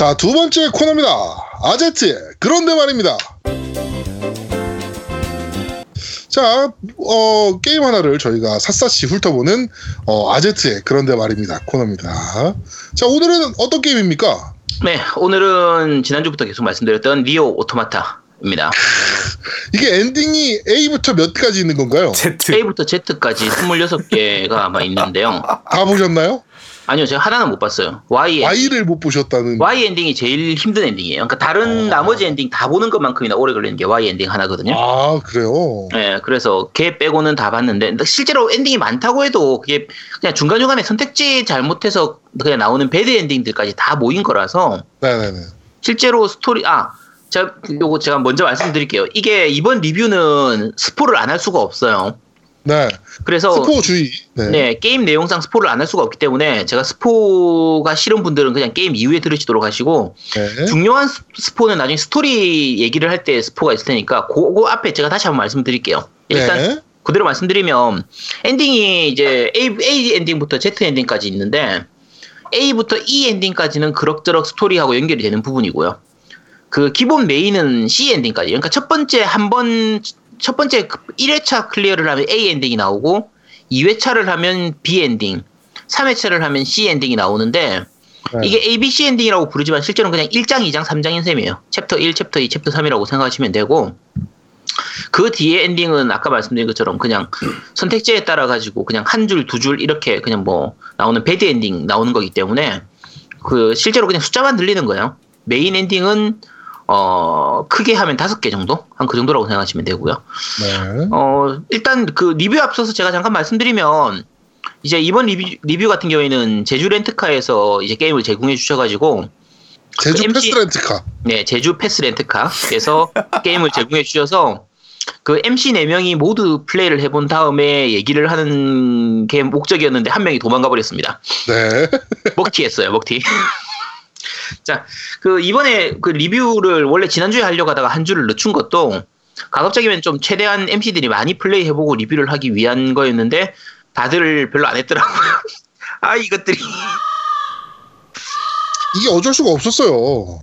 자, 두 번째 코너입니다. 아제트의 그런데 말입니다. 자, 어, 게임 하나를 저희가 샅샅이 훑어보는 어, 아제트의 그런데 말입니다. 코너입니다. 자, 오늘은 어떤 게임입니까? 네, 오늘은 지난주부터 계속 말씀드렸던 니어 오토마타입니다. 이게 엔딩이 A부터 몇 가지 있는 건가요? Z. A부터 Z까지 26개가 아마 있는데요. 다 보셨나요? 아니요, 제가 하나는 못 봤어요. Y 엔딩. Y를 못 보셨다는. Y 엔딩이 제일 힘든 엔딩이에요. 그러니까 다른 어. 나머지 엔딩 다 보는 것만큼이나 오래 걸리는 게 Y 엔딩 하나거든요. 아, 그래요? 네, 그래서 걔 빼고는 다 봤는데 실제로 엔딩이 많다고 해도 그게 그냥 중간 중간에 선택지 잘못해서 그냥 나오는 bad ending들까지 다 모인 거라서 네네네. 실제로 스토리 아 제가 요거 제가 먼저 말씀드릴게요. 이게 이번 리뷰는 스포를 안 할 수가 없어요. 네. 그래서 스포 주의. 네. 네, 게임 내용상 스포를 안 할 수가 없기 때문에 제가 스포가 싫은 분들은 그냥 게임 이후에 들으시도록 하시고 네. 중요한 스- 스포는 나중에 스토리 얘기를 할 때 스포가 있을 테니까 그거 앞에 제가 다시 한번 말씀드릴게요. 일단 네. 그대로 말씀드리면 엔딩이 이제 A, A 엔딩부터 Z 엔딩까지 있는데 A부터 E 엔딩까지는 그럭저럭 스토리하고 연결이 되는 부분이고요. 그 기본 메인은 C 엔딩까지. 그러니까 첫 번째 한 번 첫 번째 1회차 클리어를 하면 A 엔딩이 나오고 2회차를 하면 B 엔딩, 3회차를 하면 C 엔딩이 나오는데 네. 이게 A, B, C 엔딩이라고 부르지만 실제로는 그냥 1장, 2장, 3장인 셈이에요. 챕터 1, 챕터 2, 챕터 3이라고 생각하시면 되고 그 뒤에 엔딩은 아까 말씀드린 것처럼 그냥 선택지에 따라 가지고 그냥 한 줄, 두 줄 이렇게 그냥 뭐 나오는 bad ending 나오는 거기 때문에 그 실제로 그냥 숫자만 늘리는 거예요. 메인 엔딩은 어 크게 하면 다섯 개 정도 한 그 정도라고 생각하시면 되고요. 네. 어 일단 그 리뷰 앞서서 제가 잠깐 말씀드리면 이제 이번 리뷰, 리뷰 같은 경우에는 제주 렌트카에서 이제 게임을 제공해 주셔가지고 제주 그 MC 패스 렌트카. 네, 제주 패스 렌트카에서 게임을 제공해 주셔서 그 MC 4명이 모두 플레이를 해본 다음에 얘기를 하는 게 목적이었는데 한 명이 도망가 버렸습니다. 네. 먹튀 했어요, 먹튀. 자, 그 이번에 그 리뷰를 원래 지난주에 하려고 하다가 한 주를 늦춘 것도 가급적이면 좀 최대한 MC들이 많이 플레이 해보고 리뷰를 하기 위한 거였는데 다들 별로 안 했더라고요. 아, 이것들이. 이게 어쩔 수가 없었어요.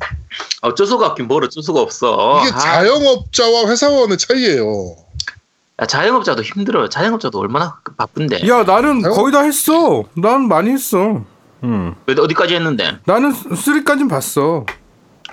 어쩔 수가 없긴 뭘 어쩔 수가 없어. 이게 아. 자영업자와 회사원의 차이예요. 야, 자영업자도 힘들어요. 자영업자도 얼마나 바쁜데. 야 나는 아유. 거의 다 했어. 난 많이 했어. 음. 왜 어디까지 했는데? 나는 3까진 봤어.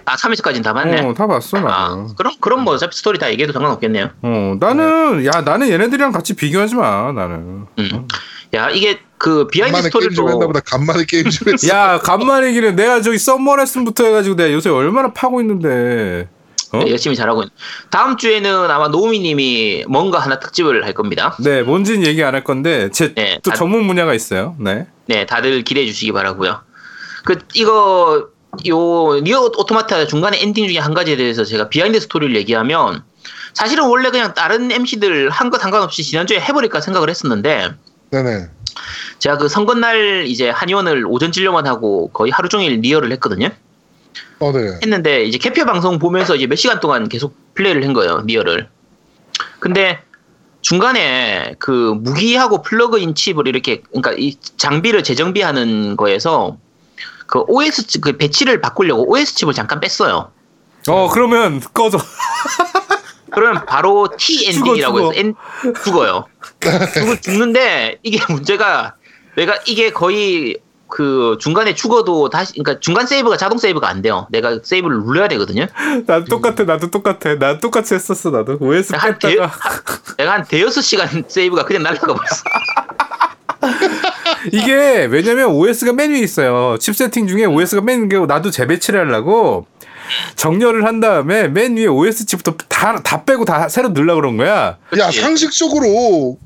아, 3회차까지는 다 봤네. 어, 다 봤어 나는. 아, 그럼 그럼 뭐 어차피 스토리 다 얘기해도 상관없겠네요. 어, 나는 야 나는 얘네들이랑 같이 비교하지 마. 나는. 음. 야, 이게 그 비하인드 게임 좀 했나 보다. 간만에 게임 좀 했어. 야 간만에 기는 내가 저기 썸머 레슨부터 해 가지고 내가 요새 얼마나 파고 있는데. 어? 네, 열심히 잘하고 있는. 다음 주에는 아마 노우미님이 뭔가 하나 특집을 할 겁니다. 네, 뭔진 얘기 안 할 건데 제또 네, 다- 전문 분야가 있어요. 네. 네, 다들 기대해 주시기 바라고요. 그 이거 요 니어 오토마타 중간에 엔딩 중에 한 가지에 대해서 제가 behind story를 얘기하면 사실은 원래 그냥 다른 MC들 한 것 상관없이 지난주에 해버릴까 생각을 했었는데 네네. 제가 그 선거날 이제 한의원을 오전 진료만 하고 거의 하루 종일 니어를 했거든요. 어, 네. 했는데 이제 개표 방송 보면서 이제 몇 시간 동안 계속 플레이를 한 거예요 리얼을. 근데 중간에 그 무기하고 플러그인 칩을 이렇게 그러니까 이 장비를 재정비하는 거에서 그 OS 치- 그 배치를 바꾸려고 OS 칩을 잠깐 뺐어요. 어 그러면 꺼져. 그러면 바로 T 엔딩이라고 죽어, 해서 엔, 죽어요. 죽, 죽는데 이게 문제가 내가 이게 거의 그 중간에 죽어도 다시 그러니까 중간 세이브가 자동 세이브가 안 돼요. 내가 세이브를 눌러야 되거든요. 난 똑같아. 나도 똑같아. 나 똑같이 했었어. 나도 OS 한 대, 뺐다가 내가 한 대여섯 시간 세이브가 그냥 날라가 버렸어. 이게 왜냐면 OS가 맨 위에 있어요. 칩 세팅 중에 OS가 맨 위에 나도 재배치를 하려고 정렬을 한 다음에 맨 위에 OS 칩부터 다, 다 빼고 다 새로 넣으려고 그런 거야. 야, 그치? 상식적으로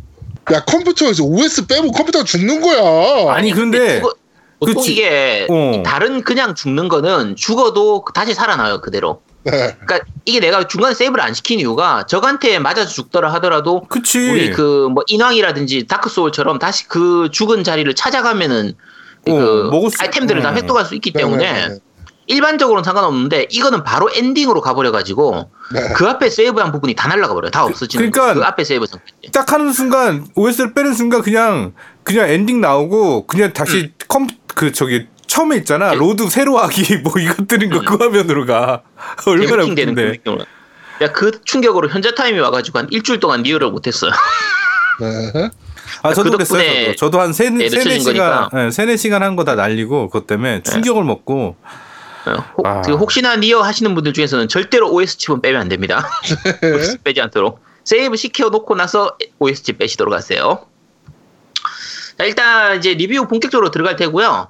야, 컴퓨터에서 OS 빼면 컴퓨터가 죽는 거야. 아니 근데 죽어- 보통 그치. 이게 어. 다른 그냥 죽는 거는 죽어도 다시 살아나요 그대로. 네. 그러니까 이게 내가 중간 세이브를 안 시킨 이유가 적한테 맞아서 죽더라 하더라도 그치. 우리 그 뭐 인왕이라든지 다크 소울처럼 다시 그 죽은 자리를 찾아가면은 어, 그 먹을 수- 아이템들을 다 음. 획득할 수 있기 네, 때문에 네, 네. 일반적으로는 상관없는데 이거는 바로 엔딩으로 가버려가지고 네. 그 앞에 세이브한 부분이 다 날라가 버려요. 다 없어지는. 그러니까 그 앞에 세이브. 딱 하는 순간 OS를 빼는 순간 그냥 그냥 엔딩 나오고 그냥 다시 컴그 저기 처음에 있잖아 네. load 새로 하기 뭐 이것 뜨는 거 음. 그 화면으로 가 얼마나 그 웃긴데 느낌으로. 야, 그 충격으로 현자 타임이 와가지고 한 일주일 동안 리얼을 못했어요. 네. 아 저도 그 그랬어요 저도, 저도 한 세네 예, 세네 늦춰진 시간 거니까. 네. 예, 세네 시간 한 거 다 날리고 그것 때문에 충격을 먹고 어, 혹- 아. 그 혹시나 니어 하시는 분들 중에서는 절대로 OS 칩은 빼면 안 됩니다. 빼지 않도록 세이브 시켜 놓고 나서 OS 칩 빼시도록 하세요. 자, 일단 이제 리뷰 본격적으로 들어갈 테고요.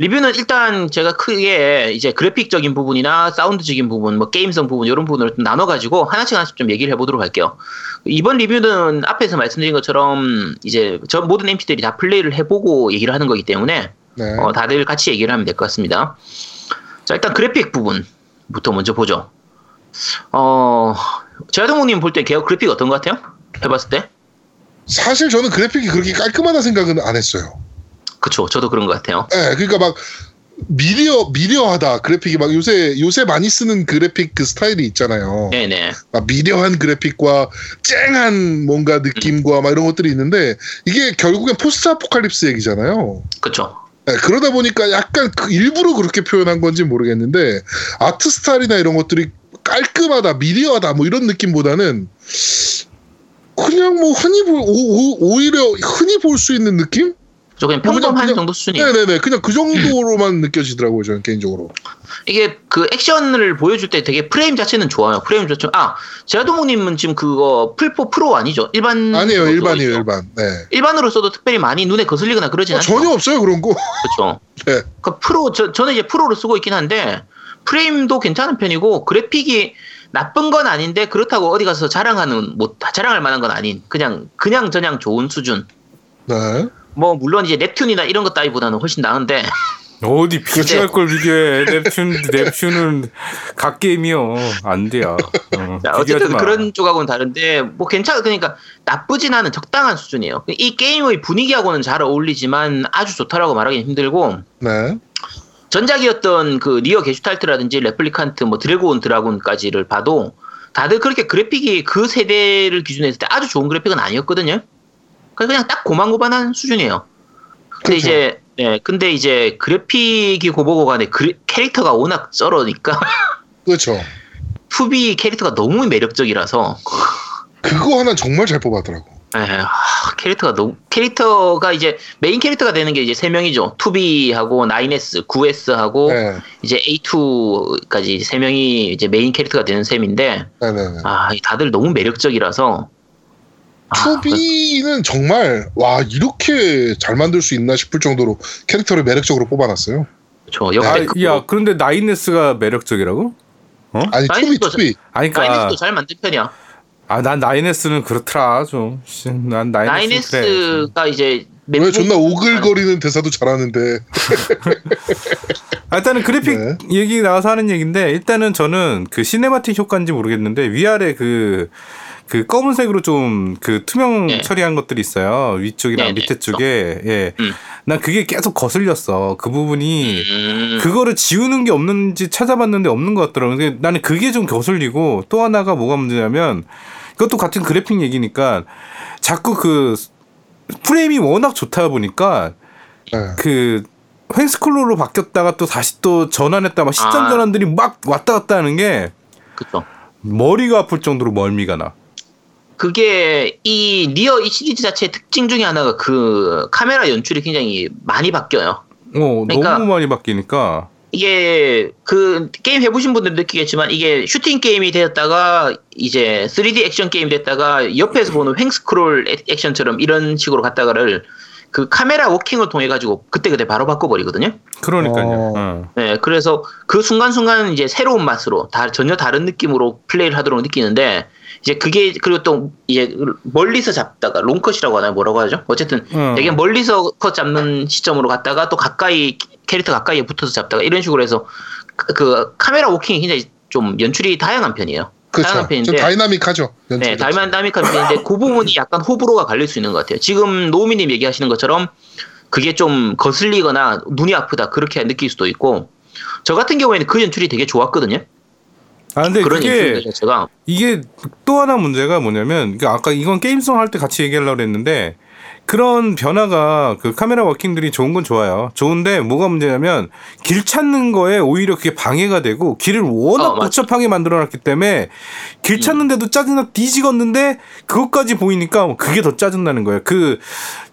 리뷰는 일단 제가 크게 이제 그래픽적인 부분이나 사운드적인 부분, 뭐 게임성 부분 이런 부분을 좀 나눠가지고 하나씩 하나씩 좀 얘기를 해보도록 할게요. 이번 리뷰는 앞에서 말씀드린 것처럼 이제 저 모든 MP들이 다 플레이를 해보고 얘기를 하는 거기 때문에 네. 어, 다들 같이 얘기를 하면 될 것 같습니다. 자, 일단 그래픽 부분부터 먼저 보죠. 어, 제아동님 볼때 그래픽 어떤 것 같아요? 해봤을 때? 사실 저는 그래픽이 그렇게 깔끔하다 생각은 안 했어요. 그쵸, 저도 그런 것 같아요. 예, 그러니까 막 미려 미려하다 그래픽이 막 요새 요새 많이 쓰는 그래픽 그 스타일이 있잖아요. 네네. 막 미려한 그래픽과 쨍한 뭔가 느낌과 막 이런 것들이 있는데 이게 결국엔 post apocalypse 얘기잖아요. 그쵸. 예, 그러다 보니까 약간 그 일부러 그렇게 표현한 건지 모르겠는데 아트 스타일이나 이런 것들이 깔끔하다, 미려하다 뭐 이런 느낌보다는 그냥 뭐 흔히 볼 오, 히려 흔히 볼 수 있는 느낌? 저 그냥 평범한 그냥- 정도 수준이에요. 네네네 그냥 그 정도로만 느껴지더라고요 저는 개인적으로. 이게 그 액션을 보여줄 때 되게 프레임 자체는 좋아요. 프레임 자체. 아, 제아동님은 지금 그거 풀포 프로 아니죠? 일반. 아니에요 일반이에요 있죠? 일반. 네. 일반으로 써도 특별히 많이 눈에 거슬리거나 그러진 어, 않죠. 전혀 없어요 그런 거. 그렇죠. 네. 그 프로 저, 저는 이제 프로를 쓰고 있긴 한데 프레임도 괜찮은 편이고 그래픽이 나쁜 건 아닌데 그렇다고 어디 가서 자랑하는 뭐 자랑할 만한 건 아닌 그냥 그냥 저냥 좋은 수준. 네. 뭐 물론 이제 nep튠이나 이런 것 따위보다는 훨씬 나은데 어디 비교할 걸 비교해 넵튠 넵튠은 갓게임이요 안 돼요 어, 어쨌든 마. 그런 쪽하고는 다른데 뭐 괜찮아 그러니까 나쁘진 않은 적당한 수준이에요. 이 게임의 분위기하고는 잘 어울리지만 아주 좋다라고 말하기는 힘들고 네. 전작이었던 그 니어 게슈탈트라든지 레플리칸트 뭐 드래그 온 드라군까지를 봐도 다들 그렇게 그래픽이 그 세대를 기준으로 했을 때 아주 좋은 그래픽은 아니었거든요. 그냥 딱 고만고만한 수준이에요. 근데 그렇죠. 이제 네, 근데 이제 그래픽이 고보고 간에 그래- 캐릭터가 워낙 쩔으니까 그렇죠. 투비 캐릭터가 너무 매력적이라서 그거 하나 정말 잘 뽑았더라고. 에, 하, 캐릭터가 너무 캐릭터가 이제 메인 캐릭터가 되는 게 이제 세 명이죠. 투비하고 9S, 9S하고 네. 이제 A2까지 세 명이 이제 메인 캐릭터가 되는 셈인데 네네네. 아 다들 너무 매력적이라서 아, 투비는 정말 와 이렇게 잘 만들 수 있나 싶을 정도로 캐릭터를 매력적으로 뽑아놨어요. 저 아, 역대급 야 그런데 나인에스가 매력적이라고? 아니 투비 투비. 아니 그러니까 나인에스도 잘 만든 편이야. 아난 나인에스는 그렇더라 좀. 씨, 난 나인네스 그래. 이제 왜 존나 오글거리는 대사도 잘하는데. 아, 일단은 그래픽 네. 얘기 나와서 하는 얘기인데 일단은 저는 그 cinematic 효과인지 모르겠는데 위아래 그, 그 검은색으로 좀 그 투명 네. 처리한 것들이 있어요. 위쪽이랑 네, 네, 밑에 쪽에. 예. 음. 난 그게 계속 거슬렸어. 그 부분이 음, 그거를 지우는 게 없는지 찾아봤는데 없는 것 같더라고요. 근데 나는 그게 좀 거슬리고 또 하나가 뭐가 문제냐면 이것도 같은 그래픽 얘기니까 자꾸 그 프레임이 워낙 좋다 보니까 네. 그 횡스클로로 바뀌었다가 또 다시 또 전환했다 막 시점 아. 전환들이 막 왔다 갔다 하는 게 그쵸. 머리가 아플 정도로 멀미가 나. 그게 이 니어 이 시리즈 자체의 특징 중에 하나가 그 카메라 연출이 굉장히 많이 바뀌어요. 어, 그러니까- 너무 많이 바뀌니까. 이게 그 게임 해보신 분들 느끼겠지만 이게 슈팅 게임이 되었다가 이제 3D 액션 게임 됐다가 옆에서 보는 횡스크롤 액- 액션처럼 이런 식으로 갔다가를 그 카메라 워킹을 통해 가지고 그때 그때 바로 바꿔버리거든요. 그러니까요. 어. 어. 네, 그래서 그 순간순간 이제 새로운 맛으로 다 전혀 다른 느낌으로 플레이를 하도록 느끼는데 이제 그게 그리고 또 이제 멀리서 잡다가 long cut이라고 하나요? 뭐라고 하죠? 어쨌든 어. 되게 멀리서 컷 잡는 시점으로 갔다가 또 가까이 캐릭터 가까이에 붙어서 잡다가 이런 식으로 해서 그, 그 카메라 워킹이 굉장히 좀 연출이 다양한 편이에요. 그렇죠. 다양한 좀 편인데 다이나믹하죠. 연출 네, 자체가. 다이나믹한 편인데 그 부분이 약간 호불호가 갈릴 수 있는 것 같아요. 지금 노우미님 얘기하시는 것처럼 그게 좀 거슬리거나 눈이 아프다 그렇게 느낄 수도 있고 저 같은 경우에는 그 연출이 되게 좋았거든요. 아 근데 그런 그게 자체가. 이게 또 하나 문제가 뭐냐면 그러니까 아까 이건 게임성 할 때 같이 얘기하려고 했는데 그런 변화가 그 카메라 워킹들이 좋은 건 좋아요. 좋은데 뭐가 문제냐면 길 찾는 거에 오히려 그게 방해가 되고 길을 워낙 어. 음. 복잡하게 만들어놨기 때문에 길 찾는데도 짜증나 뒤지겠는데 그것까지 보이니까 그게 더 짜증나는 거예요. 그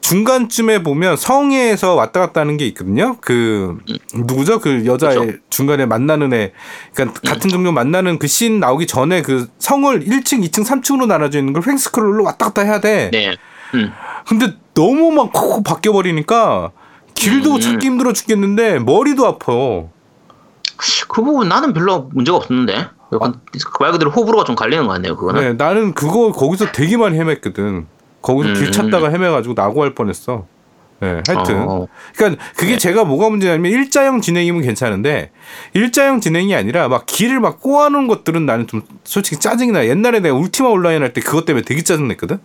중간쯤에 보면 성에서 왔다 갔다 하는 게 있거든요. 그 누구죠? 그 여자의 음. 그쵸. 중간에 만나는 애, 그러니까 같은 종류 만나는 그 씬 나오기 전에 그 성을 1층, 2층, 3층으로 나눠져 있는 걸 횡스크롤로 왔다 갔다 해야 돼. 네. 음. 근데 너무 막 콕콕 바뀌어 버리니까 길도 음. 찾기 힘들어 죽겠는데 머리도 아파. 그 부분 나는 별로 문제가 없었는데. 약간 말 그대로 호불호가 좀 갈리는 것 같네요. 그거는. 네, 나는 그거 거기서 되게 많이 헤맸거든. 거기서 길 음. 찾다가 헤매가지고 나고 할 뻔했어. 네, 하여튼. 어. 그러니까 그게 네. 제가 뭐가 문제냐면 일자형 진행이면 괜찮은데 일자형 진행이 아니라 막 길을 막 꼬아놓은 것들은 나는 좀 솔직히 짜증이 나. 옛날에 내가 울티마 온라인 할 때 그것 때문에 되게 짜증냈거든.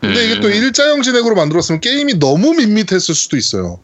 근데 이게 음. 또 일자형 진행으로 만들었으면 게임이 너무 밋밋했을 수도 있어요.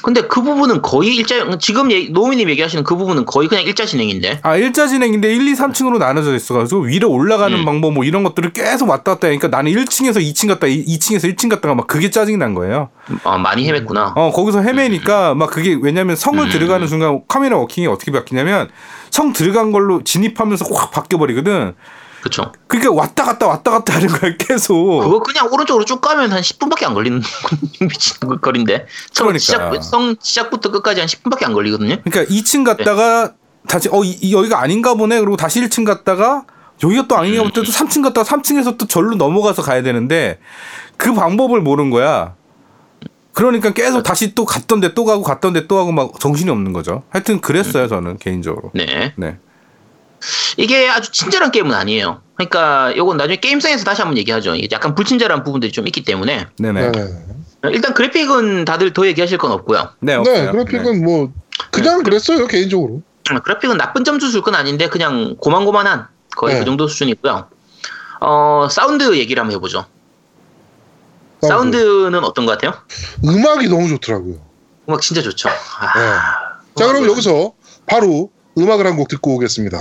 근데 그 부분은 거의 일자 지금 얘기- 노미님 얘기하시는 그 부분은 거의 그냥 일자 진행인데. 아 일자 진행인데 1, 2, 3층으로 나눠져 있어가지고 위로 올라가는 음. 방법 뭐 이런 것들을 계속 왔다 갔다 하니까 나는 1층에서 2층 갔다 2층에서 1층 갔다가 막 그게 짜증이 난 거예요. 아, 많이 헤맸구나. 어 거기서 헤매니까 막 그게 왜냐면 성을 음. 들어가는 순간 카메라 워킹이 어떻게 바뀌냐면 성 들어간 걸로 진입하면서 확 바뀌어 버리거든. 그쵸. 그러니까 왔다 갔다 왔다 갔다 하는 거야 계속. 그거 그냥 오른쪽으로 쭉 가면 한 10분밖에 안 걸리는 미친 거리인데. 처음 그러니까. 시작, 성 시작부터 끝까지 한 10분밖에 안 걸리거든요. 그러니까 2층 갔다가 다시 어 이, 이- 여기가 아닌가 보네 그리고 다시 1층 갔다가 여기가 또 아닌가 보네 또 3층 갔다가 3층에서 또 절로 넘어가서 가야 되는데 그 방법을 모르는 거야. 그러니까 계속 다시 또 갔던 데 또 가고 갔던 데 또 가고 막 정신이 없는 거죠. 하여튼 그랬어요 저는 개인적으로. 네. 네. 이게 아주 친절한 게임은 아니에요. 그러니까 요건 나중에 게임성에서 다시 한번 얘기하죠. 약간 불친절한 부분들이 좀 있기 때문에 네네. 네. 일단 그래픽은 다들 더 얘기하실 건 없고요. 네, 네, 없어요. 그래픽은 뭐 그냥 그랬어요 개인적으로. 음, 그래픽은 나쁜 점수 줄 건 아닌데 그냥 고만고만한 거의 네. 그 정도 수준이고요. 어 사운드 얘기를 한번 해보죠. 사운드 는 어떤 것 같아요? 음악이 너무 좋더라고요. 음악 진짜 좋죠. 아, 네. 자 그럼 여기서 바로 음악을 한 곡 듣고 오겠습니다.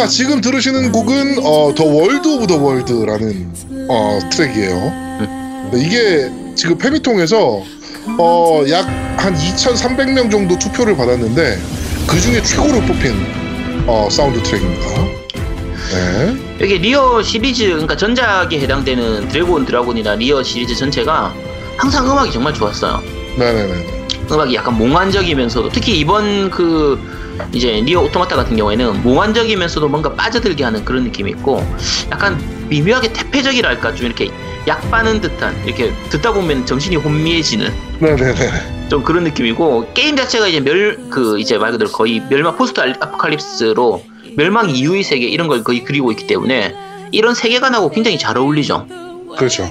자 지금 들으시는 곡은 어, The Weight of the World라는 어, 트랙이에요. 네, 이게 지금 패미통에서 어, 약 한 2,300명 정도 투표를 받았는데 그 중에 최고로 뽑힌 어, 사운드 트랙입니다. 네. 여기 니어 시리즈 그러니까 전작에 해당되는 드래그 온 드라군이나 니어 시리즈 전체가 항상 음악이 정말 좋았어요. 네네네. 음악이 약간 몽환적이면서도 특히 이번 그 이제 니어 오토마타 같은 경우에는 몽환적이면서도 뭔가 빠져들게 하는 그런 느낌이 있고 약간 미묘하게 퇴폐적이랄까 좀 이렇게 약 빠는 듯한 이렇게 듣다 보면 정신이 혼미해지는 네네네. 좀 그런 느낌이고 게임 자체가 이제 멸 그 이제 말 그대로 거의 멸망 포스트 알- 아포칼립스로 멸망 이후의 세계 이런 걸 거의 그리고 있기 때문에 이런 세계관하고 굉장히 잘 어울리죠. 그렇죠.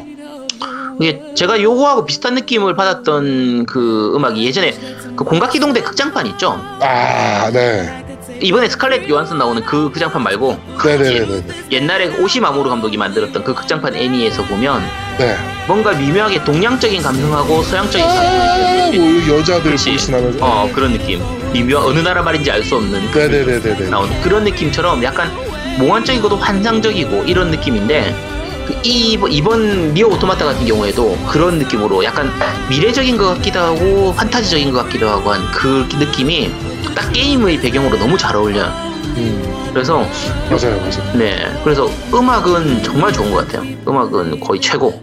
이게 제가 요거하고 비슷한 느낌을 받았던 그 음악이 예전에 그 공각기동대 극장판 있죠. 아, 네. 이번에 스칼렛 요한슨 나오는 그 극장판 말고 네네네네. 옛날에 오시마모루 감독이 만들었던 그 극장판 애니에서 보면 네. 뭔가 미묘하게 동양적인 감성하고 서양적인 아, 감성이 뭐 여자들. 보이스나면서. 어 그런 느낌 미묘 어느 나라 말인지 알 수 없는 그 네네네네네. 나오는 그런 느낌처럼 약간 몽환적이고도 환상적이고 이런 느낌인데 그 이, 이번 리오 오토마타 같은 경우에도 그런 느낌으로 약간 미래적인 것 같기도 하고 판타지적인 것 같기도 하고 한 그 느낌이 딱 게임의 배경으로 너무 잘 어울려요. 음, 그래서 맞아요, 맞아요. 네 그래서 음악은 정말 좋은 것 같아요. 음악은 거의 최고.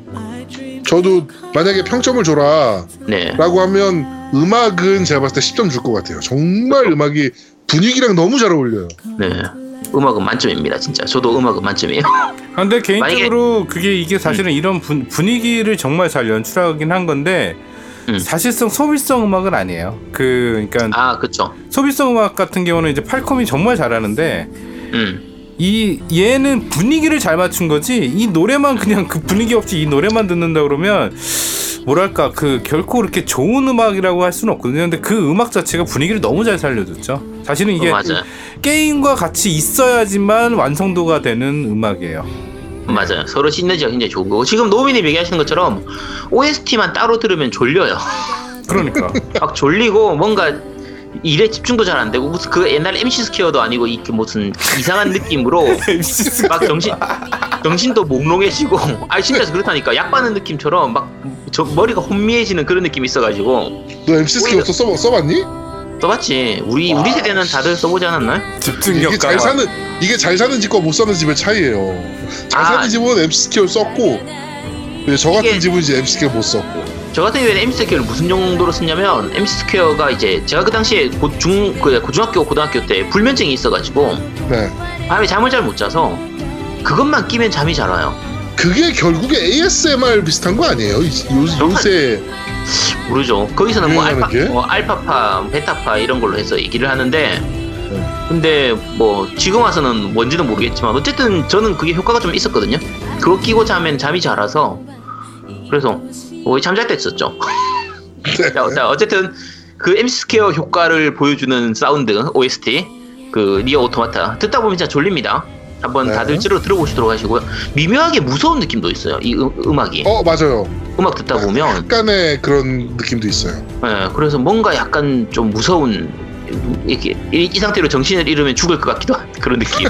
저도 만약에 평점을 줘라 네. 라고 하면 음악은 제가 봤을 때 10점 줄 것 같아요. 정말 음악이 분위기랑 너무 잘 어울려요. 네. 음악은 만점입니다, 진짜. 저도 음악은 만점이에요. 아, 근데 개인적으로 그게 이게 사실은 이런 분, 분위기를 정말 잘 연출하긴 한 건데 음. 사실상 소비성 음악은 아니에요. 그 그러니까 아, 그쵸. 소비성 음악 같은 경우는 이제 팔콤이 정말 잘하는데 음. 이 얘는 분위기를 잘 맞춘 거지 이 노래만 그냥 그 분위기 없이 이 노래만 듣는다 그러면 뭐랄까 그 결코 그렇게 좋은 음악이라고 할 수는 없거든요. 근데 그 음악 자체가 분위기를 너무 잘 살려줬죠. 사실은 이게 어, 맞아요. 게임과 같이 있어야지만 완성도가 되는 음악이에요. 맞아요. 서로 시너지가 굉장히 좋은 거고. 지금 노미님 얘기하시는 것처럼 OST만 따로 들으면 졸려요. 그러니까 막 졸리고 뭔가 일에 집중도 잘 안 되고 무슨 그 옛날 MC 스퀘어도 아니고 이렇게 무슨 이상한 느낌으로 막 정신 정신도 몽롱해지고 아 진짜 그렇다니까 약 빠는 느낌처럼 막 저 머리가 혼미해지는 그런 느낌이 있어가지고 너 MC 써, 써봤니? 써봤지 우리 우리 세대는 다들 써보지 않았나요? 집중력 이게 잘 사는 이게 잘 사는 집과 못 사는 집의 차이예요. 잘 아. 사는 집은 MC 스퀘어 썼고 저 같은 이게- 집은 이제 MC 스퀘어 못 썼고. 저 같은 경우에는 MC 스퀘어를 무슨 정도로 썼냐면 MC 스퀘어가 이제 제가 그 당시에 고중 그 고중학교 고등학교 때 불면증이 있어가지고 네. 밤에 잠을 잘 못 자서 그것만 끼면 잠이 잘 와요. 그게 결국에 ASMR 비슷한 거 아니에요? 이- 요, 요새 모르죠. 거기서는 뭐 알파, 게? 뭐 알파파, 베타파 이런 걸로 해서 얘기를 하는데, 근데 뭐 지금 와서는 뭔지는 모르겠지만 어쨌든 저는 그게 효과가 좀 있었거든요. 그거 끼고 자면 잠이 잘 와서 그래서 거의 잠잘 때 썼죠. 네. 자, 자, 어쨌든 그 MC 스퀘어 효과를 보여주는 사운드 OST 그 니어 오토마타 듣다 보면 진짜 졸립니다. 한번 네. 다들 찌러 들어보시도록 하시고요. 미묘하게 무서운 느낌도 있어요. 이 음, 음악이 어 맞아요. 음악 듣다 보면 약간의 그런 느낌도 있어요. 예, 그래서 뭔가 약간 좀 무서운 이렇게 이, 이 상태로 정신을 잃으면 죽을 것 같기도 한 그런 느낌.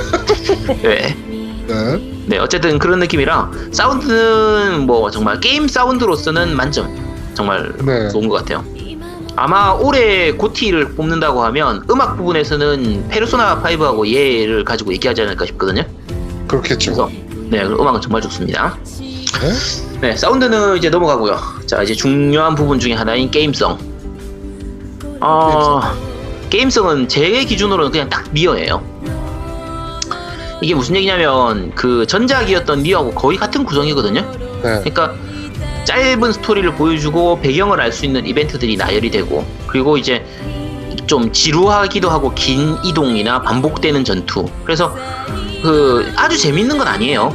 네. 네. 네, 어쨌든 그런 느낌이라 사운드는 뭐 정말 게임 사운드로서는 만점. 정말 네. 좋은 것 같아요. 아마 올해 고티를 뽑는다고 하면 음악 부분에서는 페르소나 5하고 얘를 가지고 얘기하지 않을까 싶거든요. 그렇겠죠. 그래서 네, 음악은 정말 좋습니다. 네? 네, 사운드는 이제 넘어가고요. 자, 이제 중요한 부분 중에 하나인 게임성. 어, 게임성 은 제 기준으로는 그냥 딱 리어예요. 이게 무슨 얘기냐면 그 전작이었던 리어하고 거의 같은 구성이거든요. 네. 그러니까 짧은 스토리를 보여주고 배경을 알 수 있는 이벤트들이 나열이 되고 그리고 이제 좀 지루하기도 하고 긴 이동이나 반복되는 전투. 그래서 그 아주 재밌는 건 아니에요.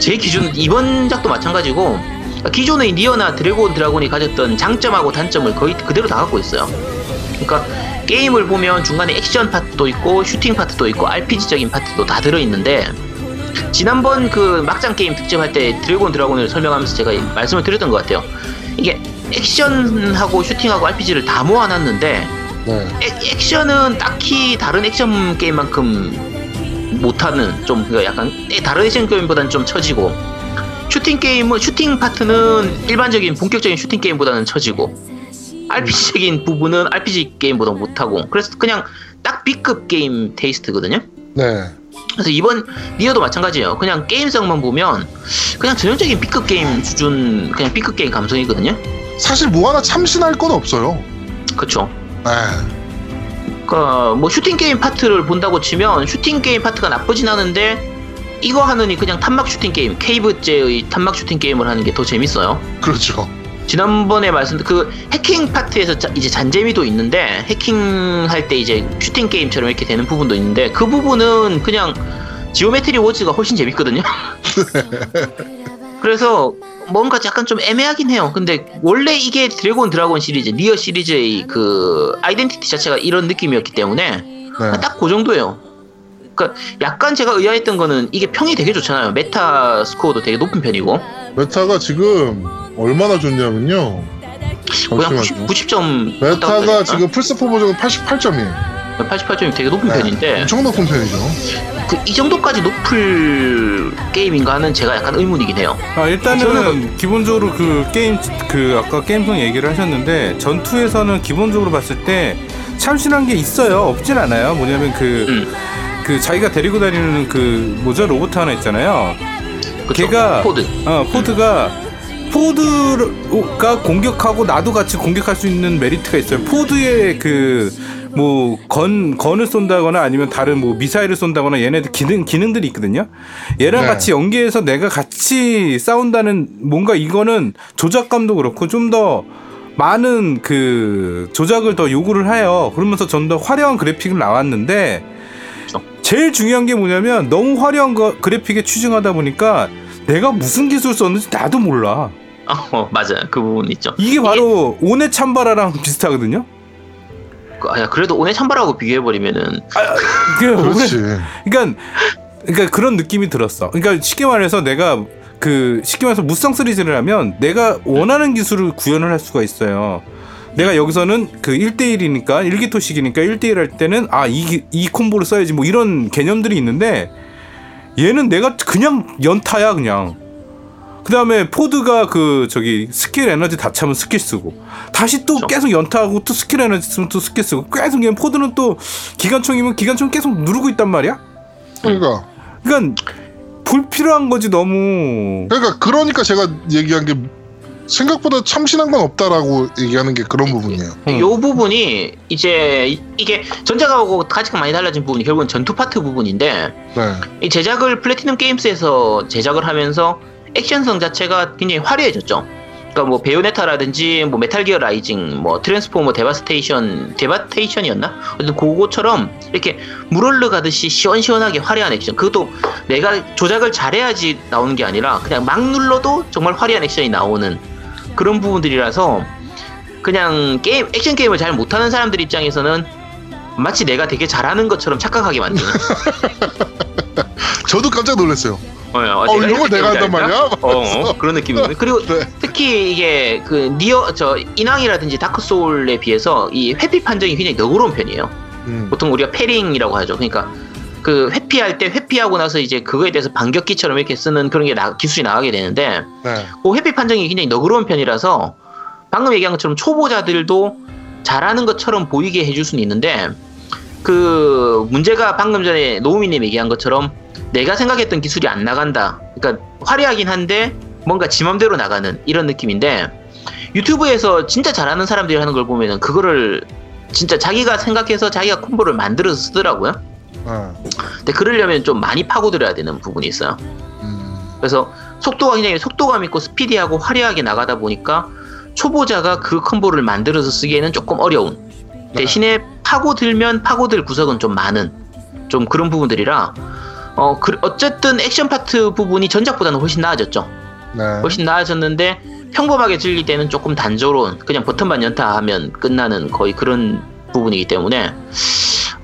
제 기준 이번 작도 마찬가지고 기존의 니어나 드래그 온 드라군이 가졌던 장점하고 단점을 거의 그대로 다 갖고 있어요. 그러니까 게임을 보면 중간에 액션 파트도 있고 슈팅 파트도 있고 RPG적인 파트도 다 들어있는데 지난번 그 막장 게임 특집할 때 드래그 온 드라군을 설명하면서 제가 말씀을 드렸던 것 같아요. 이게 액션하고 슈팅하고 RPG를 다 모아놨는데 네. 액, 액션은 딱히 다른 액션 게임만큼 못하는 좀그 약간 다른 액션 게임보다는 좀 처지고 슈팅 게임은 슈팅 파트는 일반적인 본격적인 슈팅 게임보다는 처지고 RPG적인 부분은 RPG 게임보다 못하고 그래서 그냥 딱 B급 게임 taste거든요. 네. 그래서 이번 니어도 마찬가지예요. 그냥 게임성만 보면 그냥 전형적인 B급 게임 수준 그냥 B급 게임 감성이거든요. 사실 뭐 하나 참신할 건 없어요. 그쵸? 네. 그뭐 슈팅 게임 파트를 본다고 치면 슈팅 게임 파트가 나쁘진 않은데 이거 하느니 그냥 탄막 슈팅 게임 케이브제의 탄막 슈팅 게임을 하는 게 더 재밌어요. 그렇죠. 지난번에 말씀 그 해킹 파트에서 자- 이제 잔재미도 있는데 해킹할 때 이제 슈팅 게임처럼 이렇게 되는 부분도 있는데 그 부분은 그냥 지오메트리 워즈가 훨씬 재밌거든요. 그래서 뭔가 약간 좀 애매하긴 해요. 근데 원래 이게 드래그 온 드라군 시리즈, 니어 시리즈의 그 identity 자체가 이런 느낌이었기 때문에 네. 딱그 정도예요. 그러니까 약간 제가 의아했던 거는 이게 평이 되게 좋잖아요. 메타 스코어도 되게 높은 편이고 메타가 지금 얼마나 좋냐면요. 그냥 잠시만요. 90, 90 점 메타가 지금 플스4 버전은 88점이에요. 88점이 되게 높은 편인데 엄청 높은 편이죠. 그 이 정도까지 높을 게임인가 하는 제가 약간 의문이긴 해요. 아, 일단은 저는 기본적으로 그 게임 그 아까 게임성 얘기를 하셨는데 전투에서는 기본적으로 봤을 때 참신한 게 있어요. 없진 않아요. 뭐냐면 그 음. 그 자기가 데리고 다니는 그 모자 로봇 하나 있잖아요. 그쵸? 걔가 pod. 어 pod가 pod가 공격하고 나도 같이 공격할 수 있는 메리트가 있어요. pod의 그 뭐 gun gun을 쏜다거나 아니면 다른 뭐 미사일을 쏜다거나 얘네들 기능 기능들이 있거든요. 얘랑 네. 같이 연계해서 내가 같이 싸운다는 뭔가 이거는 조작감도 그렇고 좀 더 많은 그 조작을 더 요구를 해요. 그러면서 좀 더 화려한 그래픽을 나왔는데 그쵸. 제일 중요한 게 뭐냐면 너무 화려한 거 그래픽에 취중하다 보니까 내가 무슨 기술 썼는지 나도 몰라. 어, 맞아요. 그 부분 있죠. 이게 바로 오네 참바라랑 비슷하거든요. 그, 아, 그래도 오네 참바라고 비교해 버리면은 그 오네, 그렇지. 그러니까 그러니까 그런 느낌이 들었어. 그러니까 쉽게 말해서 내가 그 쉽게 말해서 무쌍 시리즈를 하면 내가 원하는 기술을 구현을 할 수가 있어요. 내가 여기서는 그 1대1이니까 일기토식이니까 1대1 할 때는 아, 이, 이 콤보를 써야지 뭐 이런 개념들이 있는데 얘는 내가 그냥 연타야 그냥. 그 다음에 pod가 그 저기 스킬 에너지 다 차면 스킬 쓰고 다시 또 그쵸. 계속 연타하고 또 스킬 에너지 쓰면 또 스킬 쓰고 계속 얘 pod는 또 기관총이면 기관총 계속 누르고 있단 말이야. 그러니까 그러니까 불필요한 거지 너무. 그러니까 그러니까 제가 얘기한 게 생각보다 참신한 건 없다라고 얘기하는 게 그런 부분이에요. 음. 요 부분이 이제 이- 이게 전작하고 가장 많이 달라진 부분이 결국은 전투 파트 부분인데 네. 이 제작을 플래티넘 게임스에서 제작을 하면서 액션성 자체가 굉장히 화려해졌죠. 그러니까 뭐 베요네타라든지 뭐 메탈 기어 라이징, 뭐 트랜스포머 데바스테이션, 데바테이션이었나? 어쨌든 그거처럼 이렇게 물흘러 가듯이 시원시원하게 화려한 액션. 그것도 내가 조작을 잘해야지 나오는 게 아니라 그냥 막 눌러도 정말 화려한 액션이 나오는 그런 부분들이라서 그냥 게임 액션 게임을 잘 못하는 사람들 입장에서는 마치 내가 되게 잘하는 것처럼 착각하게 만드는. 저도 깜짝 놀랐어요. 어, 어, 어, 이런 걸 내가 한단 말이야? 어, 어, 그런 느낌이거든요. 그리고 네. 특히 이게 그 니어 저 인왕이라든지 다크 소울에 비해서 이 회피 판정이 굉장히 너그러운 편이에요. 음. 보통 우리가 패링이라고 하죠. 그러니까 그 회피할 때 회피하고 나서 이제 그거에 대해서 반격기처럼 이렇게 쓰는 그런 게 나- 기술이 나가게 되는데 네. 그 회피 판정이 굉장히 너그러운 편이라서 방금 얘기한 것처럼 초보자들도 잘하는 것처럼 보이게 해줄 수는 있는데 그 문제가 방금 전에 노우미님 얘기한 것처럼 내가 생각했던 기술이 안 나간다. 그러니까 화려하긴 한데 뭔가 지 맘대로 나가는 이런 느낌인데 유튜브에서 진짜 잘하는 사람들이 하는 걸 보면은 그거를 진짜 자기가 생각해서 자기가 콤보를 만들어서 쓰더라고요. 네. 근데 그러려면 좀 많이 파고들어야 되는 부분이 있어요. 음. 그래서 속도가 굉장히 속도감 있고 스피디하고 화려하게 나가다 보니까 초보자가 그 콤보를 만들어서 쓰기에는 조금 어려운 대신에 파고들면 파고들 구석은 좀 많은 좀 그런 부분들이라 어 그, 어쨌든 액션 파트 부분이 전작보다는 훨씬 나아졌죠. 네. 훨씬 나아졌는데 평범하게 즐길 때는 조금 단조로운 그냥 버튼만 연타하면 끝나는 거의 그런 부분이기 때문에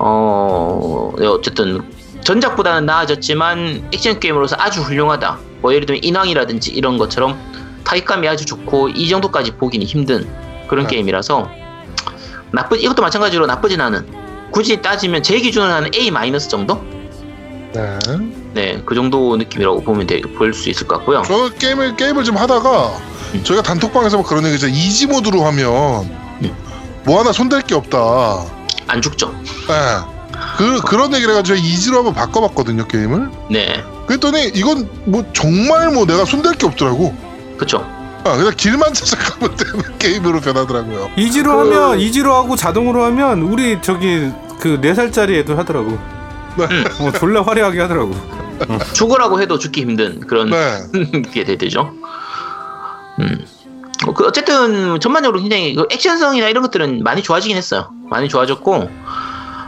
어 네, 어쨌든 전작보다는 나아졌지만 액션 게임으로서 아주 훌륭하다. 뭐 예를 들면 인왕이라든지 이런 것처럼 타격감이 아주 좋고 이 정도까지 보기는 힘든 그런 네. 게임이라서 나쁘 이것도 마찬가지로 나쁘진 않은 굳이 따지면 제 기준으로 는 A 마이너스 정도? 네. 네, 그 정도 느낌이라고 보면 볼수 있을 것 같고요. 저는 게임을 게임을 좀 하다가 음. 저희가 단톡방에서 막 그런 얘기죠. 이지 모드로 하면 음. 뭐 하나 손댈 게 없다. 안 죽죠. 네. 그 그런 얘기를 해가지고 이지로 한번 바꿔봤거든요 게임을. 네, 그랬더니 이건 뭐 정말 뭐 내가 손댈 게 없더라고. 그쵸. 아, 그냥 길만 찾아가면 되는 게임으로 변하더라고요. 이지로 그- 하면 이지로 하고 자동으로 하면 우리 저기 그 네 살짜리 애들 하더라고. 네. 어, 졸라 화려하게 하더라고. 죽으라고 해도 죽기 힘든 그런 네. 게 되죠. 음. 어, 그 어쨌든 전반적으로 굉장히 그 액션성이나 이런 것들은 많이 좋아지긴 했어요. 많이 좋아졌고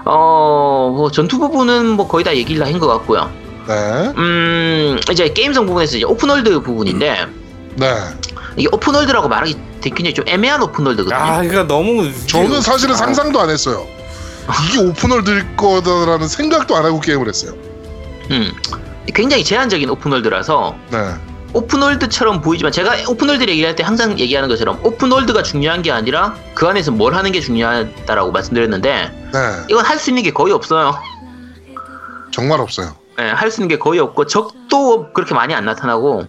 어 뭐 전투 부분은 뭐 거의 다 얘기를 한 것 같고요. 네. 음 이제 게임성 부분에서 이제 open world 부분인데 네. 이게 open world라고 말하기 되게 굉장히 좀 애매한 open world거든요. 아, 그러니까 너무 저는 사실은 아. 상상도 안 했어요. 이게 open world일 거다라는 생각도 안 하고 게임을 했어요. 음 굉장히 제한적인 open world라서 네. open world처럼 보이지만 제가 open world 얘기할 때 항상 얘기하는 것처럼 open world가 중요한 게 아니라 그 안에서 뭘 하는 게 중요하다라고 말씀드렸는데 네. 이건 할 수 있는 게 거의 없어요. 정말 없어요. 예, 할수 있는 게 거의 없고 적도 그렇게 많이 안 나타나고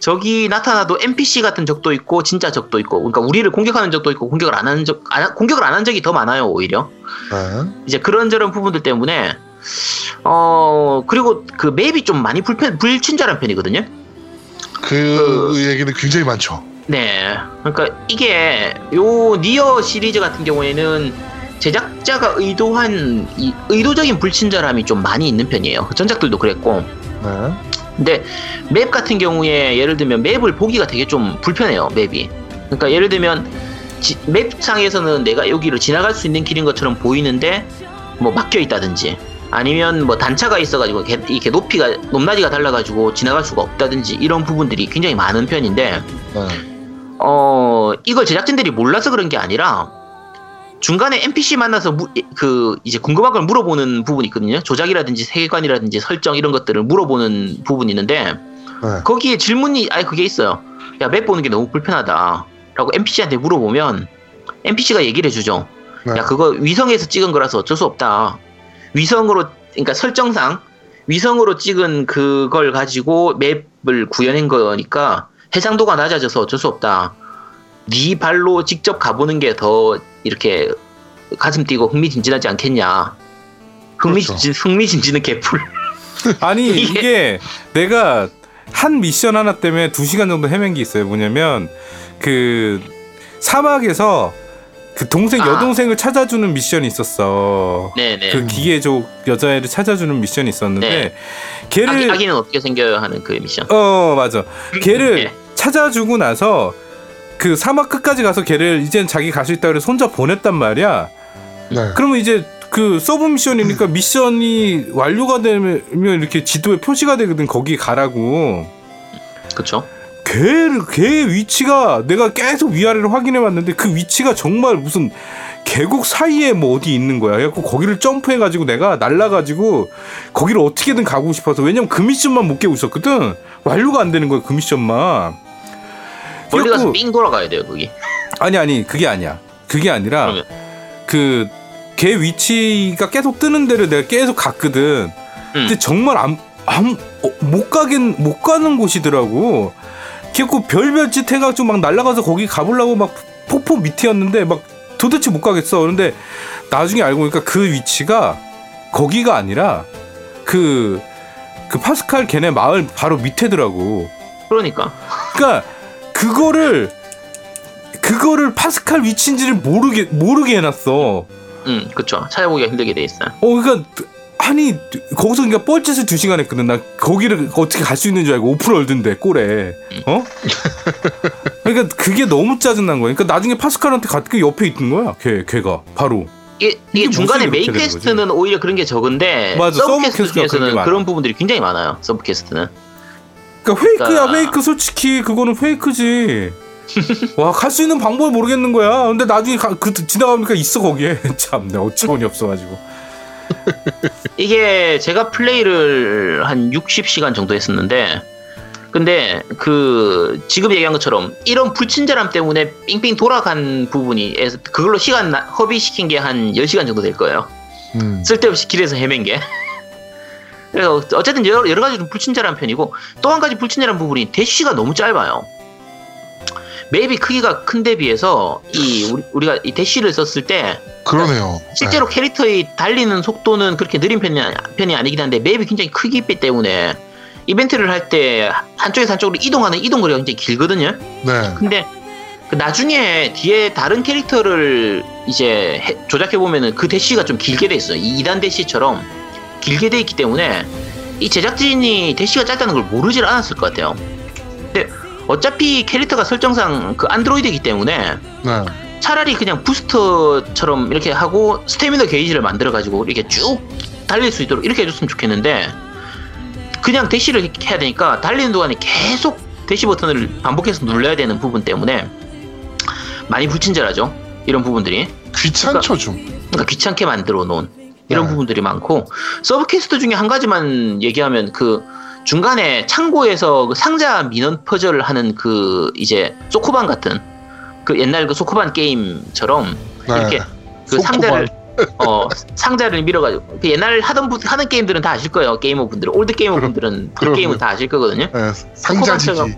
적이 나타나도 NPC 같은 적도 있고 진짜 적도 있고 그러니까 우리를 공격하는 적도 있고 공격을 안 하는 적 안, 공격을 안 한 적이 더 많아요 오히려 네. 이제 그런저런 부분들 때문에 어 그리고 그 맵이 좀 많이 불편 불친절한 편이거든요. 그 얘기는 굉장히 많죠. 네. 그러니까 이게 요 니어 시리즈 같은 경우에는 제작자가 의도한 이 의도적인 불친절함이 좀 많이 있는 편이에요. 전작들도 그랬고. 네. 근데 맵 같은 경우에 예를 들면 맵을 보기가 되게 좀 불편해요. 맵이. 그러니까 예를 들면 지- 맵상에서는 내가 여기를 지나갈 수 있는 길인 것처럼 보이는데 뭐 막혀 있다든지 아니면 뭐 단차가 있어가지고 이렇게, 높이가 높낮이가 달라가지고 지나갈 수가 없다든지 이런 부분들이 굉장히 많은 편인데 네. 어 이걸 제작진들이 몰라서 그런 게 아니라 중간에 NPC 만나서 무- 그 이제 궁금한 걸 물어보는 부분이 있거든요. 조작이라든지 세계관이라든지 설정 이런 것들을 물어보는 부분이 있는데 네. 거기에 질문이 아예 그게 있어요. 야 맵 보는 게 너무 불편하다라고 NPC한테 물어보면 NPC가 얘기를 해주죠. 네. 야 그거 위성에서 찍은 거라서 어쩔 수 없다. 위성으로 그러니까 설정상 위성으로 찍은 그걸 가지고 맵을 구현한 거니까 해상도가 낮아져서 어쩔 수 없다. 네 발로 직접 가보는 게 더 이렇게 가슴 뛰고 흥미진진하지 않겠냐. 흥미진진 흥미진진은 개풀. 아니 이게- 이게 내가 한 미션 하나 때문에 두 시간 정도 헤맨 게 있어요. 뭐냐면 그 사막에서 그 동생 아. 여동생을 찾아주는 미션이 있었어. 네네. 그 기계족 여자애를 찾아주는 미션이 있었는데 네. 걔를 아기, 아기는 어떻게 생겨야 하는 그 미션. 어 맞아. 걔를 네. 찾아주고 나서 그 사막 끝까지 가서 걔를 이젠 자기 갈 수 있다 그래서 혼자 보냈단 말이야. 네. 그러면 이제 그 sub mission이니까 미션이 완료가 되면 이렇게 지도에 표시가 되거든 거기 가라고. 그쵸? 걔를 걔 위치가 내가 계속 위아래를 확인해 봤는데 그 위치가 정말 무슨 계곡 사이에 뭐 어디 있는 거야. 그래갖고 거기를 점프해 가지고 내가 날라 가지고 거기를 어떻게든 가고 싶어서 왜냐면 그 미션만 못 깨고 있었거든. 완료가 안 되는 거야 그 미션만. 멀리 가서 삥 돌아가야 돼요 거기. 아니 아니 그게 아니야. 그게 아니라 그러면? 그걔 위치가 계속 뜨는 데를 내가 계속 갔거든. 근데 정말 안, 안, 어, 못 가긴 못 가는 곳이더라고. 그래갖고 별별 짓 해가지고 막 날아가서 거기 가보려고 막 폭포 밑이었는데 막 도대체 못 가겠어. 그런데 나중에 알고 보니까 그 위치가 거기가 아니라 그, 그 파스칼 걔네 마을 바로 밑에더라고. 그러니까. 그러니까 그거를 그거를 파스칼 위치인지를 모르게 모르게 해놨어. 음, 그쵸. 찾아보기가 힘들게 돼 있어요. 어, 그러니까 아니 거기서 그러니까 뻘짓을 두 시간 했거든. 나 거기를 어떻게 갈 수 있는 줄 알고 open world인데 꼴에 어? 그러니까 그게 너무 짜증난 거야. 그러니까 나중에 파스칼한테 가그 옆에 있는 거야. 걔 걔가 바로. 이게, 이게 중간에 main quest는 오히려 그런 게 적은데 맞아, sub sub quest quest가 그런 중에서는. 그런 부분들이 굉장히 많아요. sub quest는. 그러니까 페이크야 그러니까- 페이크 솔직히 그거는 페이크지. 와 갈 수 있는 방법을 모르겠는 거야. 근데 나중에 가, 그 지나가니까 있어 거기에 참 내 어처구니 없어가지고. 이게 제가 플레이를 한 60시간 정도 했었는데 근데 그 지금 얘기한 것처럼 이런 불친절함 때문에 삥삥 돌아간 부분이 그걸로 시간 나- 허비시킨 게 한 10시간 정도 될 거예요. 음. 쓸데없이 길에서 헤맨 게. 그래서 어쨌든 여러, 여러 가지 좀 불친절한 편이고 또 한 가지 불친절한 부분이 대쉬가 너무 짧아요. 맵이 크기가 큰데 비해서 이 우리, 우리 가 이 대쉬를 썼을 때 그러네요. 실제로 캐릭터의 달리는 속도는 그렇게 느린 편이, 아니- 편이 아니긴 한데 맵이 굉장히 크기 때문에 이벤트를 할 때 한쪽에서 한쪽으로 이동하는 이동 거리가 굉장히 길거든요. 네. 네. 근데 그 나중에 뒤에 다른 캐릭터를 이제 해- 조작해 보면은 그 대시가 좀 길게 돼 있어요. 이 2단 대시처럼 길게 돼 있기 때문에 이 제작진이 대시가 짧다는 걸 모르질 않았을 것 같아요. 근데 어차피 캐릭터가 설정상 그 안드로이드이기 때문에 네. 차라리 그냥 부스터처럼 이렇게 하고 스태미너 게이지를 만들어 가지고 이렇게 쭉 달릴 수 있도록 이렇게 해줬으면 좋겠는데 그냥 대시를 해야 되니까 달리는 동안에 계속 대시 버튼을 반복해서 눌러야 되는 부분 때문에 많이 불친절하죠 이런 부분들이 귀찮죠 좀. 그러니까 귀찮게 만들어 놓은 이런 네. 부분들이 많고 sub quest 중에 한 가지만 얘기하면 그 중간에 창고에서 그 상자 미는 퍼즐을 하는 그 이제 소코반 같은 그 옛날 그 소코반 게임처럼 네. 이렇게 그 소코반. 상자를 어 상자를 밀어가지고 그 옛날 하던 분 하는 게임들은 다 아실 거예요 게이머 분들은 올드 게이머 분들은 그. 게임은 다 아실 거거든요 네. 상자지기. 소코반처럼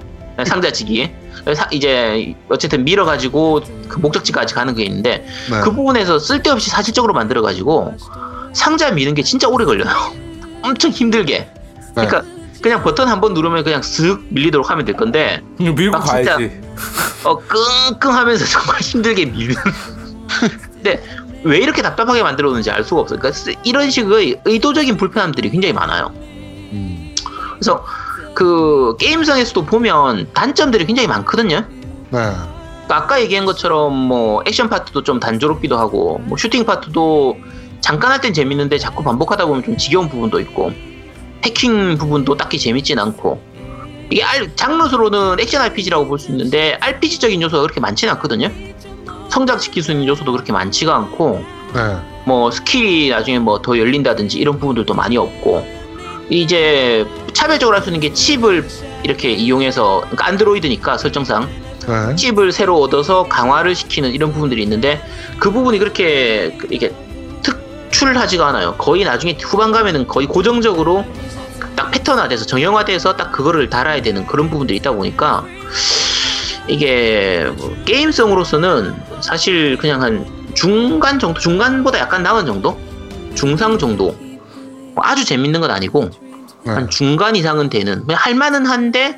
상자치기 사- 이제 어쨌든 밀어가지고 그 목적지까지 가는 게 있는데 네. 그 부분에서 쓸데없이 사실적으로 만들어가지고 상자 미는 게 진짜 오래 걸려요. 엄청 힘들게. 네. 그러니까 그냥 버튼 한 번 누르면 그냥 쓱 밀리도록 하면 될 건데 밀고 가야지. 어 끙끙하면서 정말 힘들게 밀는. 근데 왜 이렇게 답답하게 만들어 놓는지 알 수가 없어요. 그러니까 쓰- 이런 식의 의도적인 불편함들이 굉장히 많아요. 음. 그래서 그 게임성에서도 보면 단점들이 굉장히 많거든요. 네. 그러니까 아까 얘기한 것처럼 뭐 액션 파트도 좀 단조롭기도 하고 뭐 슈팅 파트도 잠깐 할 땐 재밌는데 자꾸 반복하다 보면 좀 지겨운 부분도 있고 해킹 부분도 딱히 재밌진 않고 이게 알- 장르로는 액션 RPG라고 볼 수 있는데 RPG적인 요소가 그렇게 많지는 않거든요. 성장시킬 수 있는 요소도 그렇게 많지가 않고 네. 뭐 skill이 나중에 뭐 더 열린다든지 이런 부분들도 많이 없고 이제 차별적으로 할 수 있는 게 칩을 이렇게 이용해서 그러니까 안드로이드니까 설정상 네. 칩을 새로 얻어서 강화를 시키는 이런 부분들이 있는데 그 부분이 그렇게 그- 이게 특출하지가 않아요. 거의 나중에 후반 가면은 거의 고정적으로 딱 패턴화돼서 정형화돼서 딱 그거를 달아야 되는 그런 부분들이 있다 보니까 이게 뭐 게임성으로서는 사실 그냥 한 중간 정도, 중간보다 약간 나은 정도, 중상 정도. 뭐 아주 재밌는 건 아니고 네. 한 중간 이상은 되는 할 만은 한데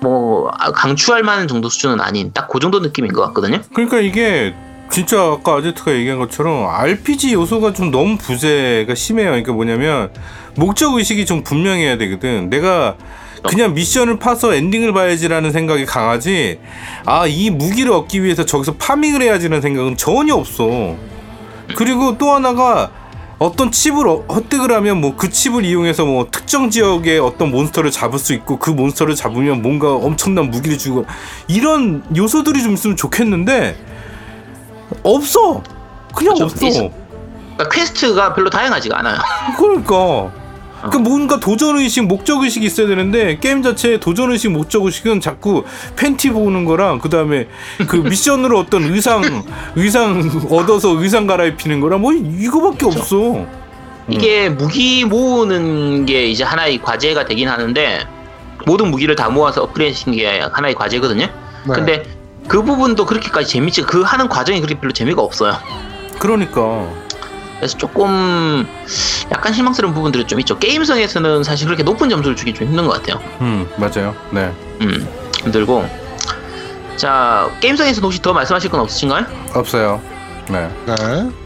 뭐 아, 강추할 만한 정도 수준은 아닌 딱 그 정도 느낌인 것 같거든요. 그러니까 이게 진짜 아까 아제트가 얘기한 것처럼 RPG 요소가 좀 너무 부재가 심해요. 그러니까 뭐냐면 목적 의식이 좀 분명해야 되거든. 내가 그냥 미션을 파서 엔딩을 봐야지라는 생각이 강하지. 아 이 무기를 얻기 위해서 저기서 farming을 해야지라는 생각은 전혀 없어. 그리고 또 하나가 어떤 칩을 어- 획득을 하면 뭐 그 칩을 이용해서 뭐 특정 지역의 어떤 몬스터를 잡을 수 있고 그 몬스터를 잡으면 뭔가 엄청난 무기를 주고 이런 요소들이 좀 있으면 좋겠는데 없어 그냥 그쵸, 없어. 그러니까 quest가 별로 다양하지가 않아요. 그러니까 그러니까 뭔가 도전 의식, 목적 의식이 있어야 되는데 게임 자체의 도전 의식, 목적 의식은 자꾸 팬티 보는 거랑 그 다음에 그 미션으로 어떤 의상 의상 얻어서 의상 갈아입히는 거랑 뭐 이거밖에 없어. 이게 무기 모으는 게 이제 하나의 과제가 되긴 하는데 모든 무기를 다 모아서 업그레이드 시키는 게 하나의 과제거든요. 네. 근데 그 부분도 그렇게까지 재밌지 그 하는 과정이 그렇게 별로 재미가 없어요. 그러니까 그래서 조금 약간 실망스러운 부분들이 좀 있죠. 게임성에서는 사실 그렇게 높은 점수를 주기 좀 힘든 것 같아요. 음 맞아요. 네 음, 힘들고. 자, 게임성에서 혹시 더 말씀하실 건 없으신가요? 없어요. 네 네.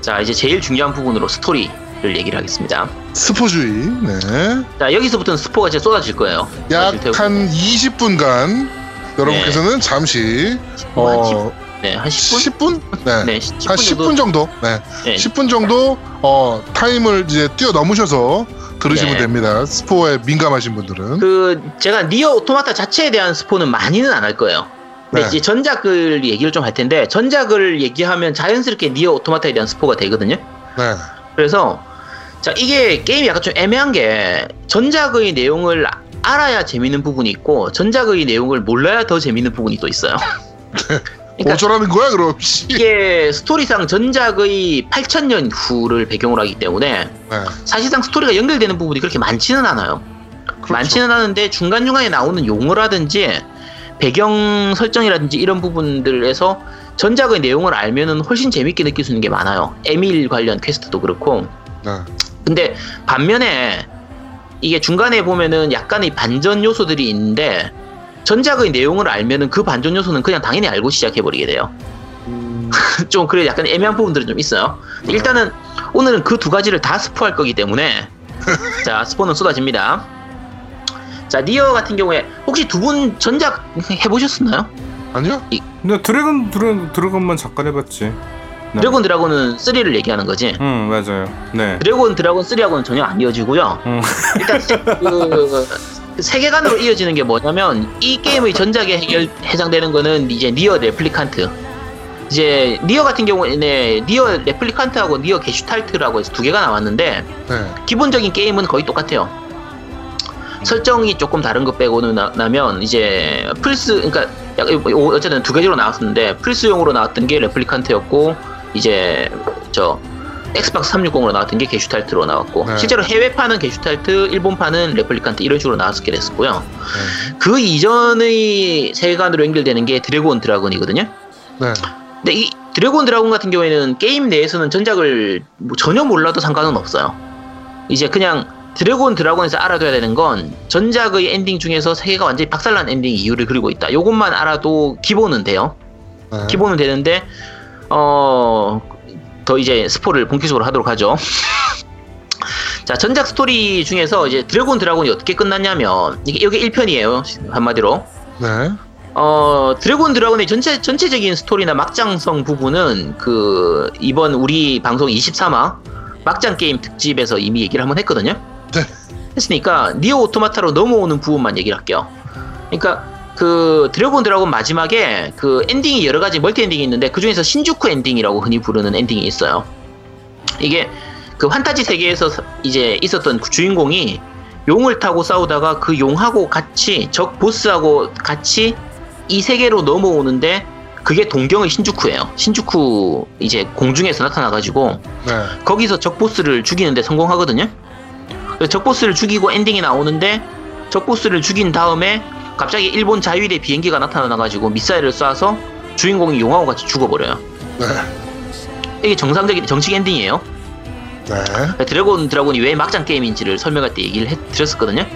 자, 이제 제일 중요한 부분으로 스토리 를 얘기를 하겠습니다. 스포주의. 네. 자 여기서부터는 스포가 이제 쏟아질 거예요. 약. 한 20분간 여러분께서는 잠시 뭐한 어, 네, 한 10분? 10분? 네. 네, 한 10분 10분 정도. 정도. 네. 네. 10분 정도 어, 타임을 이제 뛰어넘으셔서 들으시면 네. 됩니다. 스포에 민감하신 분들은. 그 제가 니어 오토마타 자체에 대한 스포는 많이는 안 할 거예요. 근데 네. 이제 전작을 얘기를 좀 할 텐데 전작을 얘기하면 자연스럽게 니어 오토마타에 대한 스포가 되거든요. 네. 그래서 자 이게 게임이 약간 좀 애매한 게 전작의 내용을 알아야 재밌는 부분이 있고 전작의 내용을 몰라야 더 재밌는 부분이 또 있어요. 그러니까 어쩌라는 거야 그럼? 씨. 이게 스토리상 전작의 8000년 후를 배경으로 하기 때문에 네. 사실상 스토리가 연결되는 부분이 그렇게 많지는 않아요. 그렇죠. 많지는 않은데 중간중간에 나오는 용어라든지 배경 설정이라든지 이런 부분들에서 전작의 내용을 알면은 훨씬 재밌게 느낄 수 있는 게 많아요. 에밀 관련 퀘스트도 그렇고. 네. 근데 반면에 이게 중간에 보면은 약간의 반전 요소들이 있는데 전작의 내용을 알면은 그 반전 요소는 그냥 당연히 알고 시작해버리게 돼요. 음, 좀 그래 약간 애매한 부분들은 좀 있어요. 일단은 오늘은 그 두 가지를 다 스포할 거기 때문에 자 스포는 쏟아집니다. 자 니어 같은 경우에 혹시 두 분 전작 해보셨나요? 아니요? 근데 드래곤 드래곤 드래곤만 잠깐 해봤지. 네. 드래곤 드라곤은 3를 얘기하는 거지. 응 맞아요. 네. 드래곤 드라곤 3하고는 전혀 안 이어지고요. 응. 일단 세- 그 세계관으로 이어지는 게 뭐냐면 이 게임의 전작에 해결, 해당되는 거는 이제 니어 레플리칸트. 이제 니어 같은 경우에는 니어 레플리칸트하고 니어 게슈탈트라고 해서 두 개가 나왔는데 네. 기본적인 게임은 거의 똑같아요. 설정이 조금 다른 것 빼고는 나, 나면 이제 플스 그러니까 약- 어- 어쨌든 두 개로 나왔었는데 플스용으로 나왔던 게 레플리칸트였고 이제 저 엑스박스 360으로 나왔던 게 게슈탈트로 나왔고 네. 실제로 해외판은 게슈탈트, 일본판은 레플리칸트 이런 식으로 나왔게 됐었고요. 네. 그 이전의 세계관으로 연결되는 게 드래곤 드라곤이거든요. 네. 근데 이 드래곤 드라곤 같은 경우에는 게임 내에서는 전작을 뭐 전혀 몰라도 상관은 없어요. 이제 그냥 드래곤 드라곤에서 알아둬야 되는 건 전작의 엔딩 중에서 세계가 완전히 박살난 엔딩 이후를 그리고 있다. 요것만 알아도 기본은 돼요. 네. 기본은 되는데 어. 더 이제 스포를 본격적으로 하도록 하죠. 자, 전작 스토리 중에서 이제 드래곤 드라곤이 어떻게 끝났냐면 이게 이게 1편이에요. 한마디로. 네. 어, 드래곤 드라곤의 전체, 전체적인 스토리나 막장성 부분은 그, 이번 우리 방송 23화 막장 게임 특집에서 이미 얘기를 한번 했거든요. 네. 했으니까, 니어 오토마타로 넘어오는 부분만 얘기를 할게요. 그러니까, 그, 드래곤 드라곤 마지막에 그 엔딩이 여러 가지 multi ending이 있는데, 그 중에서 신주쿠 엔딩이라고 흔히 부르는 엔딩이 있어요. 이게 그 환타지 세계에서 이제 있었던 그 주인공이 용을 타고 싸우다가 그 용하고 같이 적 보스하고 같이 이 세계로 넘어오는데 그게 동경의 신주쿠예요. 신주쿠 이제 공중에서 나타나가지고 네. 거기서 적 보스를 죽이는데 성공하거든요. 그래서 적 보스를 죽이고 엔딩이 나오는데 적 보스를 죽인 다음에 갑자기 일본 자위대 비행기가 나타나가지고 미사일을 쏴서 주인공이 용하고 같이 죽어버려요. 네. 이게 정상적인 정식 엔딩이에요. 네. 드래그 온 드라군이 왜 막장 게임인지를 설명할 때 얘기를 해 드렸었거든요.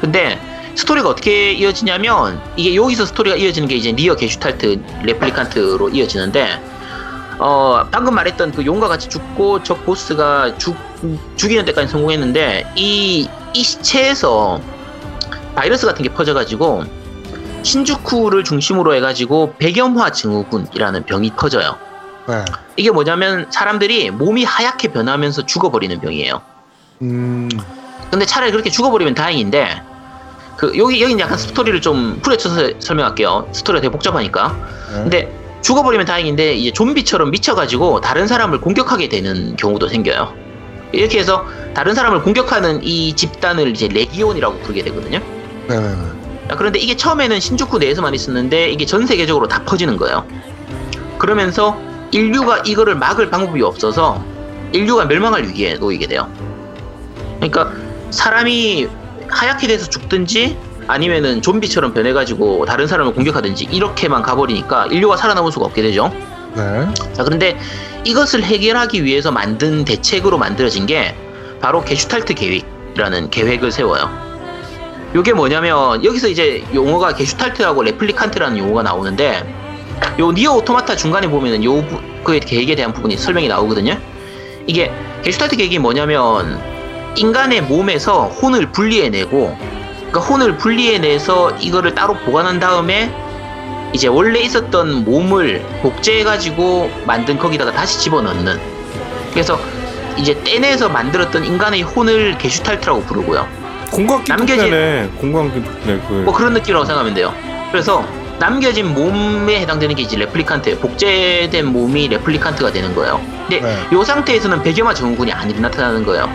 근데 스토리가 어떻게 이어지냐면 이게 여기서 스토리가 이어지는 게 이제 니어 게슈탈트 레플리칸트로 이어지는데 어 방금 말했던 그 용과 같이 죽고 적 보스가 죽 죽이는 데까지 성공했는데 이 이 시체에서 바이러스 같은 게 퍼져가지고 신주쿠를 중심으로 해가지고 백염화 증후군이라는 병이 퍼져요. 네. 이게 뭐냐면 사람들이 몸이 하얗게 변하면서 죽어버리는 병이에요. 음. 근데 차라리 그렇게 죽어버리면 다행인데 그 여기 여기는 약간 스토리를 좀 후려쳐서 설명할게요. 스토리가 되게 복잡하니까. 네. 근데 죽어버리면 다행인데 이제 좀비처럼 미쳐가지고 다른 사람을 공격하게 되는 경우도 생겨요. 이렇게 해서 다른 사람을 공격하는 이 집단을 이제 레기온이라고 부르게 되거든요. 네네네. 아, 그런데 이게 처음에는 신주쿠 내에서만 있었는데 이게 전 세계적으로 다 퍼지는 거예요. 그러면서 인류가 이거를 막을 방법이 없어서 인류가 멸망할 위기에 놓이게 돼요. 그러니까 사람이 하얗게 돼서 죽든지 아니면은 좀비처럼 변해가지고 다른 사람을 공격하든지 이렇게만 가버리니까 인류가 살아남을 수가 없게 되죠. 네. 자, 그런데 이것을 해결하기 위해서 만든 대책으로 만들어진 게 바로 게슈탈트 계획이라는 계획을 세워요. 요게 뭐냐면 여기서 이제 용어가 게슈탈트하고 레플리칸트라는 용어가 나오는데 요 니어 오토마타 중간에 보면은 요 부- 그 계획에 대한 부분이 설명이 나오거든요. 이게 게슈탈트 계획이 뭐냐면 인간의 몸에서 혼을 분리해내고 그러니까 혼을 분리해내서 이거를 따로 보관한 다음에 이제 원래 있었던 몸을 복제해가지고 만든 거기다가 다시 집어넣는 그래서 이제 떼내서 만들었던 인간의 혼을 게슈탈트라고 부르고요. 공광기 남겨진- 독대네. 공광기 독대. 그. 뭐 그런 느낌이라고 생각하면 돼요. 그래서 남겨진 몸에 해당되는 게 이제 레플리칸트예요. 복제된 몸이 레플리칸트가 되는 거예요. 근데 네. 이 상태에서는 백염화 증후군이 안 나타나는 거예요.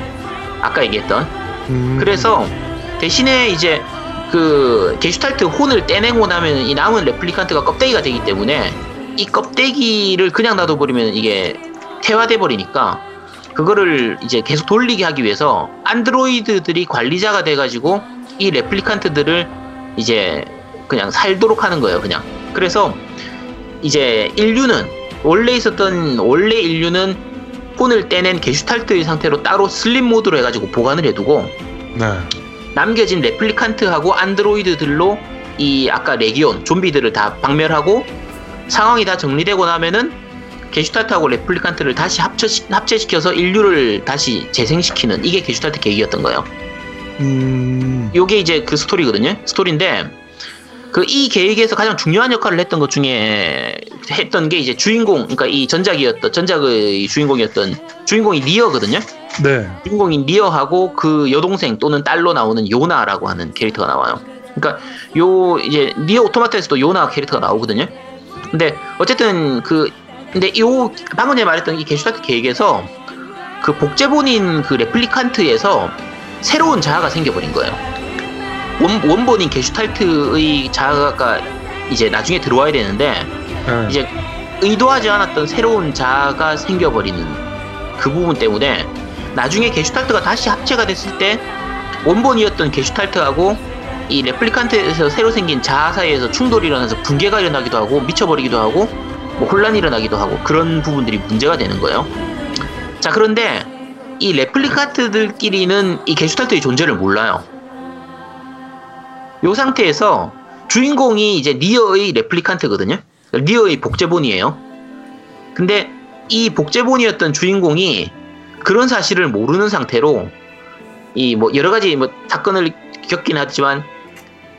아까 얘기했던. 음. 그래서 대신에 이제 그 게슈탈트 혼을 떼내고 나면 이 남은 레플리칸트가 껍데기가 되기 때문에 이 껍데기를 그냥 놔둬버리면 이게 퇴화돼 버리니까 그거를 이제 계속 돌리게 하기 위해서 안드로이드들이 관리자가 돼가지고 이 레플리칸트들을 이제 그냥 살도록 하는 거예요 그냥 그래서 이제 인류는 원래 있었던 원래 인류는 혼을 떼낸 게슈탈트의 상태로 따로 sleep mode로 해가지고 보관을 해두고 네. 남겨진 레플리칸트하고 안드로이드들로 이 아까 레기온 좀비들을 다 박멸하고 상황이 다 정리되고 나면은 게슈탈트하고 레플리칸트를 다시 합쳐 합체시켜서 인류를 다시 재생시키는 이게 게슈탈트 계획이었던 거예요. 음. 요게 이제 그 스토리거든요. 스토리인데 그 이 계획에서 가장 중요한 역할을 했던 것 중에 했던 게 이제 주인공, 그러니까 이 전작이었던 전작의 주인공이었던 주인공이 니어거든요. 네. 주인공인 리어하고 그 여동생 또는 딸로 나오는 요나라고 하는 캐릭터가 나와요. 그러니까 요 이제 니어 오토마타에서도 요나 캐릭터가 나오거든요. 근데 어쨌든 그 근데 요 방금 전에 말했던 이 게슈탈트 계획에서 그 복제본인 그 레플리칸트에서 새로운 자아가 생겨버린 거예요. 원, 원본인 게슈탈트의 자아가 이제 나중에 들어와야 되는데 네. 이제 의도하지 않았던 새로운 자아가 생겨버리는 그 부분 때문에 나중에 게슈탈트가 다시 합체가 됐을 때 원본이었던 게슈탈트하고 이 레플리칸트에서 새로 생긴 자아 사이에서 충돌이 일어나서 붕괴가 일어나기도 하고 미쳐버리기도 하고 뭐 혼란이 일어나기도 하고 그런 부분들이 문제가 되는 거예요. 자 그런데 이 레플리칸트들끼리는 이 게슈탈트의 존재를 몰라요. 요 상태에서 주인공이 이제 니어의 레플리칸트거든요. 니어의 복제본이에요. 근데 이 복제본이었던 주인공이 그런 사실을 모르는 상태로 이 뭐 여러 가지 뭐 사건을 겪긴 하지만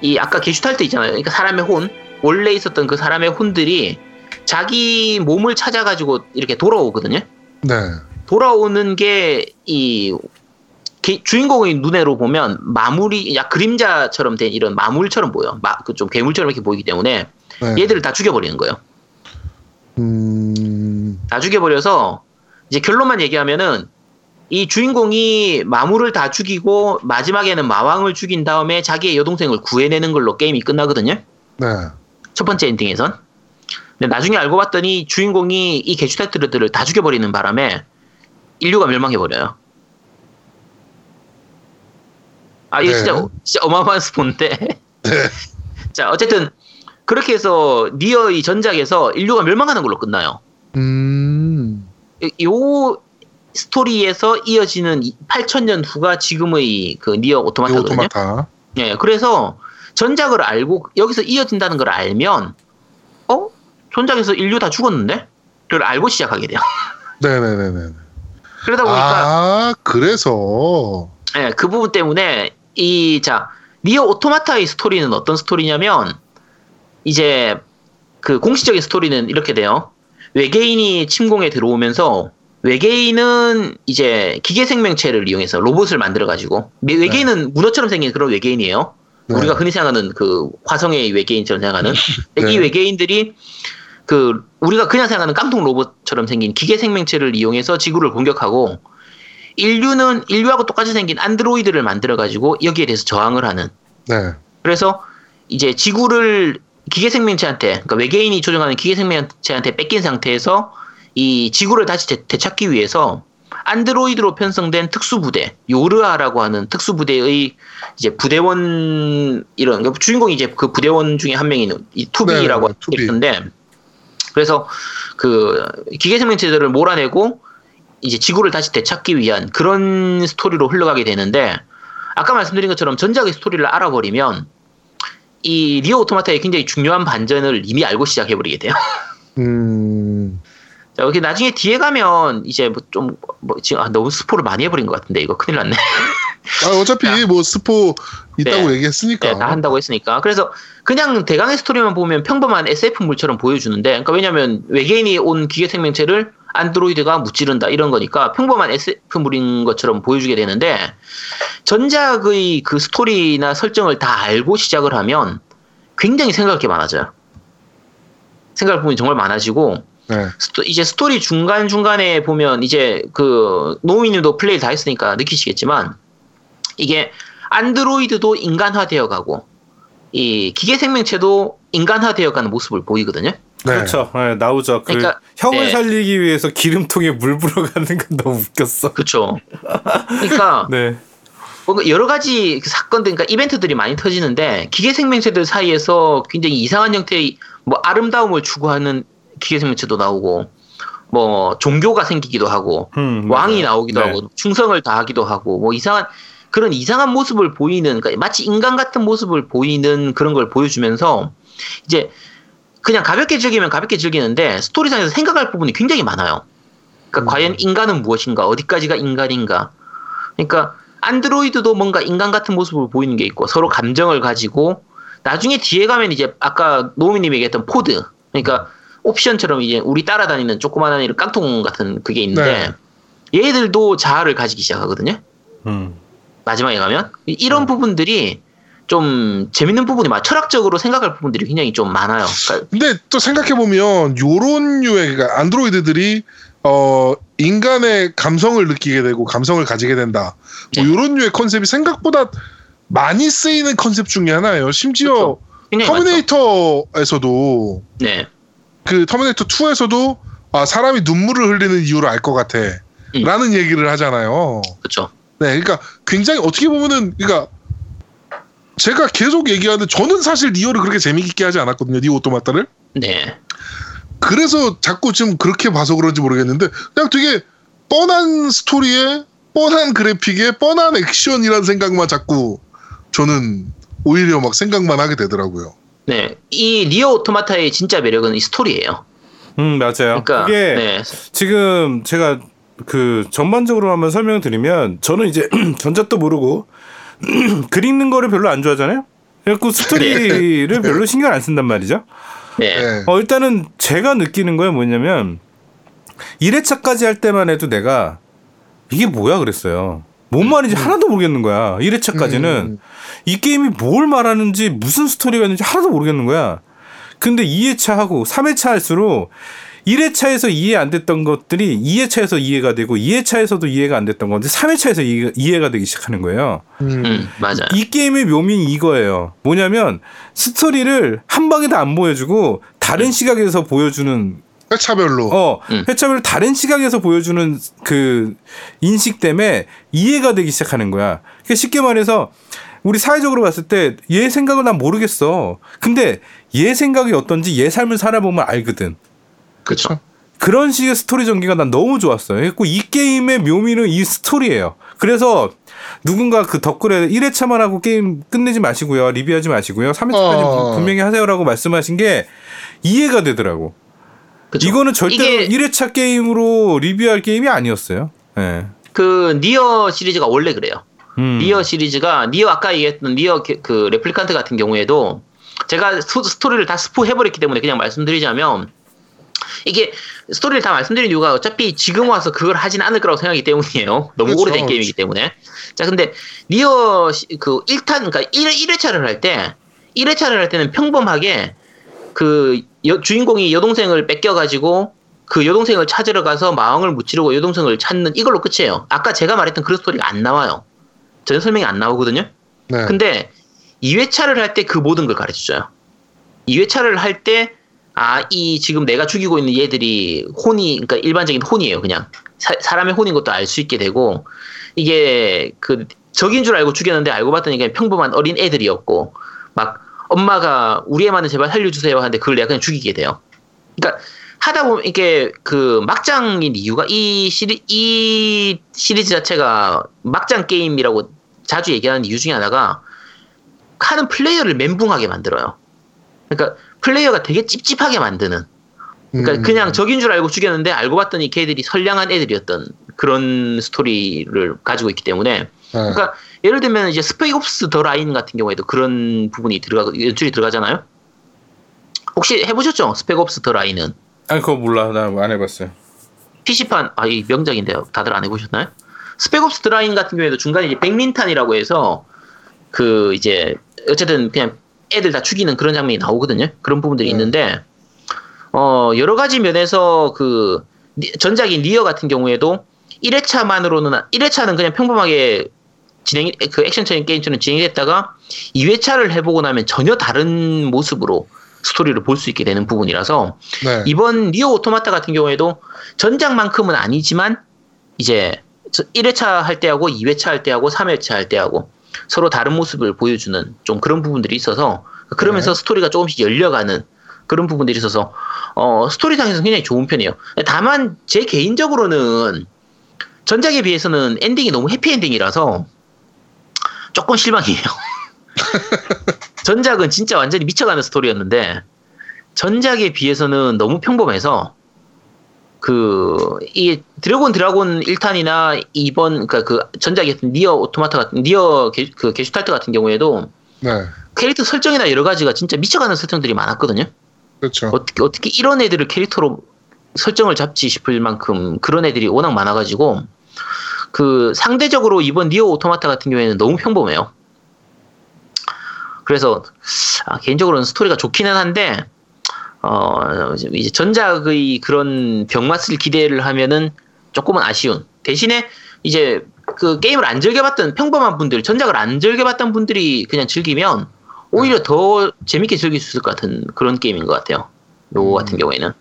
이 아까 게슈탈트 있잖아요. 그러니까 사람의 혼 원래 있었던 그 사람의 혼들이 자기 몸을 찾아가지고 이렇게 돌아오거든요. 네. 돌아오는 게 이 주인공의 눈으로 보면 마물이 약 그림자처럼 된 이런 마물처럼 보여. 그좀 괴물처럼 이렇게 보이기 때문에 네. 얘들을 다 죽여버리는 거예요. 음. 다 죽여버려서 이제 결론만 얘기하면은 이 주인공이 마물을 다 죽이고 마지막에는 마왕을 죽인 다음에 자기의 여동생을 구해내는 걸로 게임이 끝나거든요. 네. 첫 번째 엔딩에선. 근데 나중에 알고 봤더니 주인공이 이 게슈탈트들을 다 죽여버리는 바람에 인류가 멸망해버려요. 아, 이거 네. 진짜, 진짜 어마어마한 스포인데. 네. 자, 어쨌든, 그렇게 해서, 니어의 전작에서 인류가 멸망하는 걸로 끝나요. 음. 이- 요 스토리에서 이어지는 8000년 후가 지금의 그 니어 이 오토마타거든요. 오토마타. 예, 그래서 전작을 알고 여기서 이어진다는 걸 알면 어? 전작에서 인류 다 죽었는데? 를 알고 시작하게 돼요. 네네네네. 그러다 보니까 아, 그래서. 예, 그 부분 때문에 이 자, 니어 오토마타의 스토리는 어떤 스토리냐면 이제 그 공식적인 스토리는 이렇게 돼요. 외계인이 침공에 들어오면서 외계인은 이제 기계 생명체를 이용해서 로봇을 만들어 가지고 외계인은 문어처럼 생긴 그런 외계인이에요. 네. 우리가 흔히 생각하는 그 화성의 외계인처럼 생각하는 네. 이 외계인들이 그 우리가 그냥 생각하는 깡통 로봇처럼 생긴 기계 생명체를 이용해서 지구를 공격하고 인류는 인류하고 똑같이 생긴 안드로이드를 만들어 가지고 여기에 대해서 저항을 하는 네. 그래서 이제 지구를 기계 생명체한테 그러니까 외계인이 조종하는 기계 생명체한테 뺏긴 상태에서 이 지구를 다시 되, 되찾기 위해서 안드로이드로 편성된 특수부대 요르아라고 하는 특수부대의 이제 부대원 이런 주인공이 이제 그 부대원 중에 한 명인 이 투비라고 네, 네, 투비. 했는데 그래서 그 기계 생명체들을 몰아내고 이제 지구를 다시 되찾기 위한 그런 스토리로 흘러가게 되는데 아까 말씀드린 것처럼 전작의 스토리를 알아버리면 이 니어 오토마타의 굉장히 중요한 반전을 이미 알고 시작해버리게 돼요. 음. 자, 여기 나중에 뒤에 가면 이제 뭐좀뭐 지금 아, 너무 스포를 많이 해버린 것 같은데 이거 큰일 났네. 아, 어차피 뭐 스포 있다고 네. 얘기했으니까. 네, 다 한다고 했으니까. 그래서 그냥 대강의 스토리만 보면 평범한 SF물처럼 보여주는데, 그러니까 왜냐면 외계인이 온 기계 생명체를 안드로이드가 무찌른다 이런 거니까 평범한 SF물인 것처럼 보여주게 되는데 전작의 그 스토리나 설정을 다 알고 시작을 하면 굉장히 생각할 게 많아져요. 생각할 부분이 정말 많아지고 네. 스토- 이제 스토리 중간 중간에 보면 이제 그 노미님도 플레이 다 했으니까 느끼시겠지만 이게 안드로이드도 인간화되어 가고 이 기계 생명체도 인간화되어 가는 모습을 보이거든요. 네. 그렇죠. 네, 나오죠. 그 그러니까, 형을 네. 살리기 위해서 기름통에 물 불어가는 건 너무 웃겼어. 그렇죠. 그러니까 네. 뭔가 여러 가지 그 사건들, 그러니까 이벤트들이 많이 터지는데 기계 생명체들 사이에서 굉장히 이상한 형태의 뭐 아름다움을 추구하는 기계 생명체도 나오고 뭐 종교가 생기기도 하고 음, 왕이. 나오기도 네. 하고 충성을 다하기도 하고 뭐 이상한 그런 이상한 모습을 보이는 그러니까 마치 인간 같은 모습을 보이는 그런 걸 보여주면서 이제 그냥 가볍게 즐기면 가볍게 즐기는데 스토리상에서 생각할 부분이 굉장히 많아요. 그러니까 과연 인간은 무엇인가 어디까지가 인간인가 그러니까 안드로이드도 뭔가 인간 같은 모습을 보이는 게 있고 서로 감정을 가지고 나중에 뒤에 가면 이제 아까 노미님이 얘기했던 포드 그러니까 옵션처럼 이제 우리 따라다니는 조그마한 이런 깡통 같은 그게 있는데 얘들도 자아를 가지기 시작하거든요. 음. 마지막에 가면 이런 부분들이 좀 재밌는 부분이 많아 철학적으로 생각할 부분들이 굉장히 좀 많아요. 그러니까 근데 또 생각해 보면 요런 류의 그러니까 안드로이드들이 어 인간의 감성을 느끼게 되고 감성을 가지게 된다. 뭐 네. 요런 류의 컨셉이 생각보다 많이 쓰이는 컨셉 중에 하나예요. 심지어 많죠. 터미네이터에서도 네, 그 터미네이터 2에서도 아 사람이 눈물을 흘리는 이유를 알 것 같아. 음. 라는 얘기를 하잖아요. 그렇죠. 네, 그러니까 굉장히 어떻게 보면은 그러니까 제가 계속 얘기하는데 저는 사실 니어를 그렇게 재미있게 하지 않았거든요. 니어 오토마타를. 네, 그래서 자꾸 좀 그렇게 봐서 그런지 모르겠는데 그냥 되게 뻔한 스토리에 뻔한 그래픽에 뻔한 액션이라는 생각만 자꾸 저는 오히려 막 생각만 하게 되더라고요. 네. 이 니어 오토마타의 진짜 매력은 이 스토리예요. 음, 맞아요. 그러니까 그게 네, 지금 제가 그 전반적으로 한번 설명드리면 저는 이제 전작도 모르고 그리는 거를 별로 안 좋아하잖아요. 그래갖고 스토리를 별로 신경 안 쓴단 말이죠. 네, 네. 어, 일단은 제가 느끼는 거는 뭐냐면 1회차까지 할 때만 해도 내가 이게 뭐야 그랬어요. 뭔 말인지 하나도 모르겠는 거야. 1회차까지는 음. 이 게임이 뭘 말하는지 무슨 스토리가 있는지 하나도 모르겠는 거야. 근데 2회차 하고 3회차 할수록 1회차에서 이해 안 됐던 것들이 2회차에서 이해가 되고 2회차에서도 이해가 안 됐던 건데 3회차에서 이해가, 이해가 되기 시작하는 거예요. 음. 음, 맞아요. 이 게임의 묘미는 이거예요. 뭐냐면 스토리를 한 방에 다 안 보여주고 다른 시각에서 보여주는 회차별로. 어 음. 회차별로 다른 시각에서 보여주는 그 인식 때문에 이해가 되기 시작하는 거야. 그러니까 쉽게 말해서 우리 사회적으로 봤을 때 얘 생각을 난 모르겠어. 근데 얘 생각이 어떤지 얘 삶을 살아보면 알거든. 그렇죠. 그런 식의 스토리 전개가 난 너무 좋았어요. 그리고 이 게임의 묘미는 이 스토리예요. 그래서 누군가 그 댓글에 1회차만 하고 게임 끝내지 마시고요. 리뷰하지 마시고요. 3회차까지 어. 분명히 하세요라고 말씀하신 게 이해가 되더라고. 그렇죠. 이거는 절대로 이게 1회차 게임으로 리뷰할 게임이 아니었어요. 예. 그 니어 시리즈가 원래 그래요. 음. 니어 시리즈가 니어 아까 얘기했던 니어 게- 그 레플리칸트 같은 경우에도 제가 스- 스토리를 다 스포 해버렸기 때문에 그냥 말씀드리자면 이게 스토리를 다 말씀드린 이유가 어차피 지금 와서 그걸 하진 않을 거라고 생각하기 때문이에요. 너무 그렇죠. 오래된 게임이기 때문에. 자, 근데 니어 시- 그 1탄 그러니까 1, 1회차를 할 때 1회차를 할 때는 평범하게 그 여- 주인공이 여동생을 뺏겨 가지고 그 여동생을 찾으러 가서 마왕을 무찌르고 여동생을 찾는 이걸로 끝이에요. 아까 제가 말했던 그런 스토리가 안 나와요. 전혀 설명이 안 나오거든요. 네. 근데 2회차를 할 때 그 모든 걸 가르쳐 줘요. 2회차를 할 때, 아, 이 지금 내가 죽이고 있는 얘들이 혼이, 그러니까 일반적인 혼이에요, 그냥. 사, 람의 혼인 것도 알 수 있게 되고, 이게 그 적인 줄 알고 죽였는데 알고 봤더니 그냥 평범한 어린 애들이었고, 막 엄마가 우리 애만은 제발 살려주세요 하는데 그걸 내가 그냥 죽이게 돼요. 그러니까 하다 보면 이게 그 막장인 이유가 이 시리 이 시리즈 자체가 막장 게임이라고 자주 얘기하는 이유 중에 하나가 하는 플레이어를 멘붕하게 만들어요. 그러니까 플레이어가 되게 찝찝하게 만드는 그러니까 음. 그냥 적인 줄 알고 죽였는데 알고 봤더니 걔들이 선량한 애들이었던 그런 스토리를 가지고 있기 때문에 네. 그러니까 예를 들면 이제 스펙옵스 더 라인 같은 경우에도 그런 부분이 들어가 연출이 들어가잖아요. 혹시 해보셨죠? 스펙옵스 더 라인은 아니 그거 몰라 나 안 해봤어요. PC판 아 이 명작인데요. 다들 안 해보셨나요? 스펙옵스 더 라인 같은 경우에도 중간에 이제 백린탄이라고 해서 그 이제 어쨌든 그냥 애들 다 죽이는 그런 장면이 나오거든요. 그런 부분들이 네. 있는데 어 여러 가지 면에서 그 니- 전작인 니어 같은 경우에도 1회차만으로는 1회차는 그냥 평범하게 진행 그 액션적인 게임처럼 진행이 됐다가 2회차를 해보고 나면 전혀 다른 모습으로 스토리를 볼 수 있게 되는 부분이라서 네. 이번 니어 오토마타 같은 경우에도 전작만큼은 아니지만 이제 1회차 할 때하고 2회차 할 때하고 3회차 할 때하고 서로 다른 모습을 보여주는 좀 그런 부분들이 있어서 그러면서 스토리가 조금씩 열려가는 그런 부분들이 있어서 어 스토리상에서 는 굉장히 좋은 편이에요. 다만 제 개인적으로는 전작에 비해서는 엔딩이 너무 해피엔딩이라서 조금 실망이에요. 전작은 진짜 완전히 미쳐가는 스토리였는데 전작에 비해서는 너무 평범해서 그 이 드래그 온 드라군 1탄이나 이번 그러니까 그 전작이었던 니어 오토마타 같은 니어 게, 그 게슈탈트 같은 경우에도 네. 캐릭터 설정이나 여러 가지가 진짜 미쳐가는 설정들이 많았거든요. 그렇죠. 어떻게 어떻게 이런 애들을 캐릭터로 설정을 잡지 싶을 만큼 그런 애들이 워낙 많아가지고 그 상대적으로 이번 니어 오토마타 같은 경우에는 너무 평범해요. 그래서 아, 개인적으로는 스토리가 좋기는 한데 어 이제 전작의 그런 병맛을 기대를 하면은 조금은 아쉬운. 대신에 이제 그 게임을 안 즐겨봤던 평범한 분들 전작을 안 즐겨봤던 분들이 그냥 즐기면 오히려 더 재밌게 즐길 수 있을 것 같은 그런 게임인 것 같아요. 요거 같은 경우에는.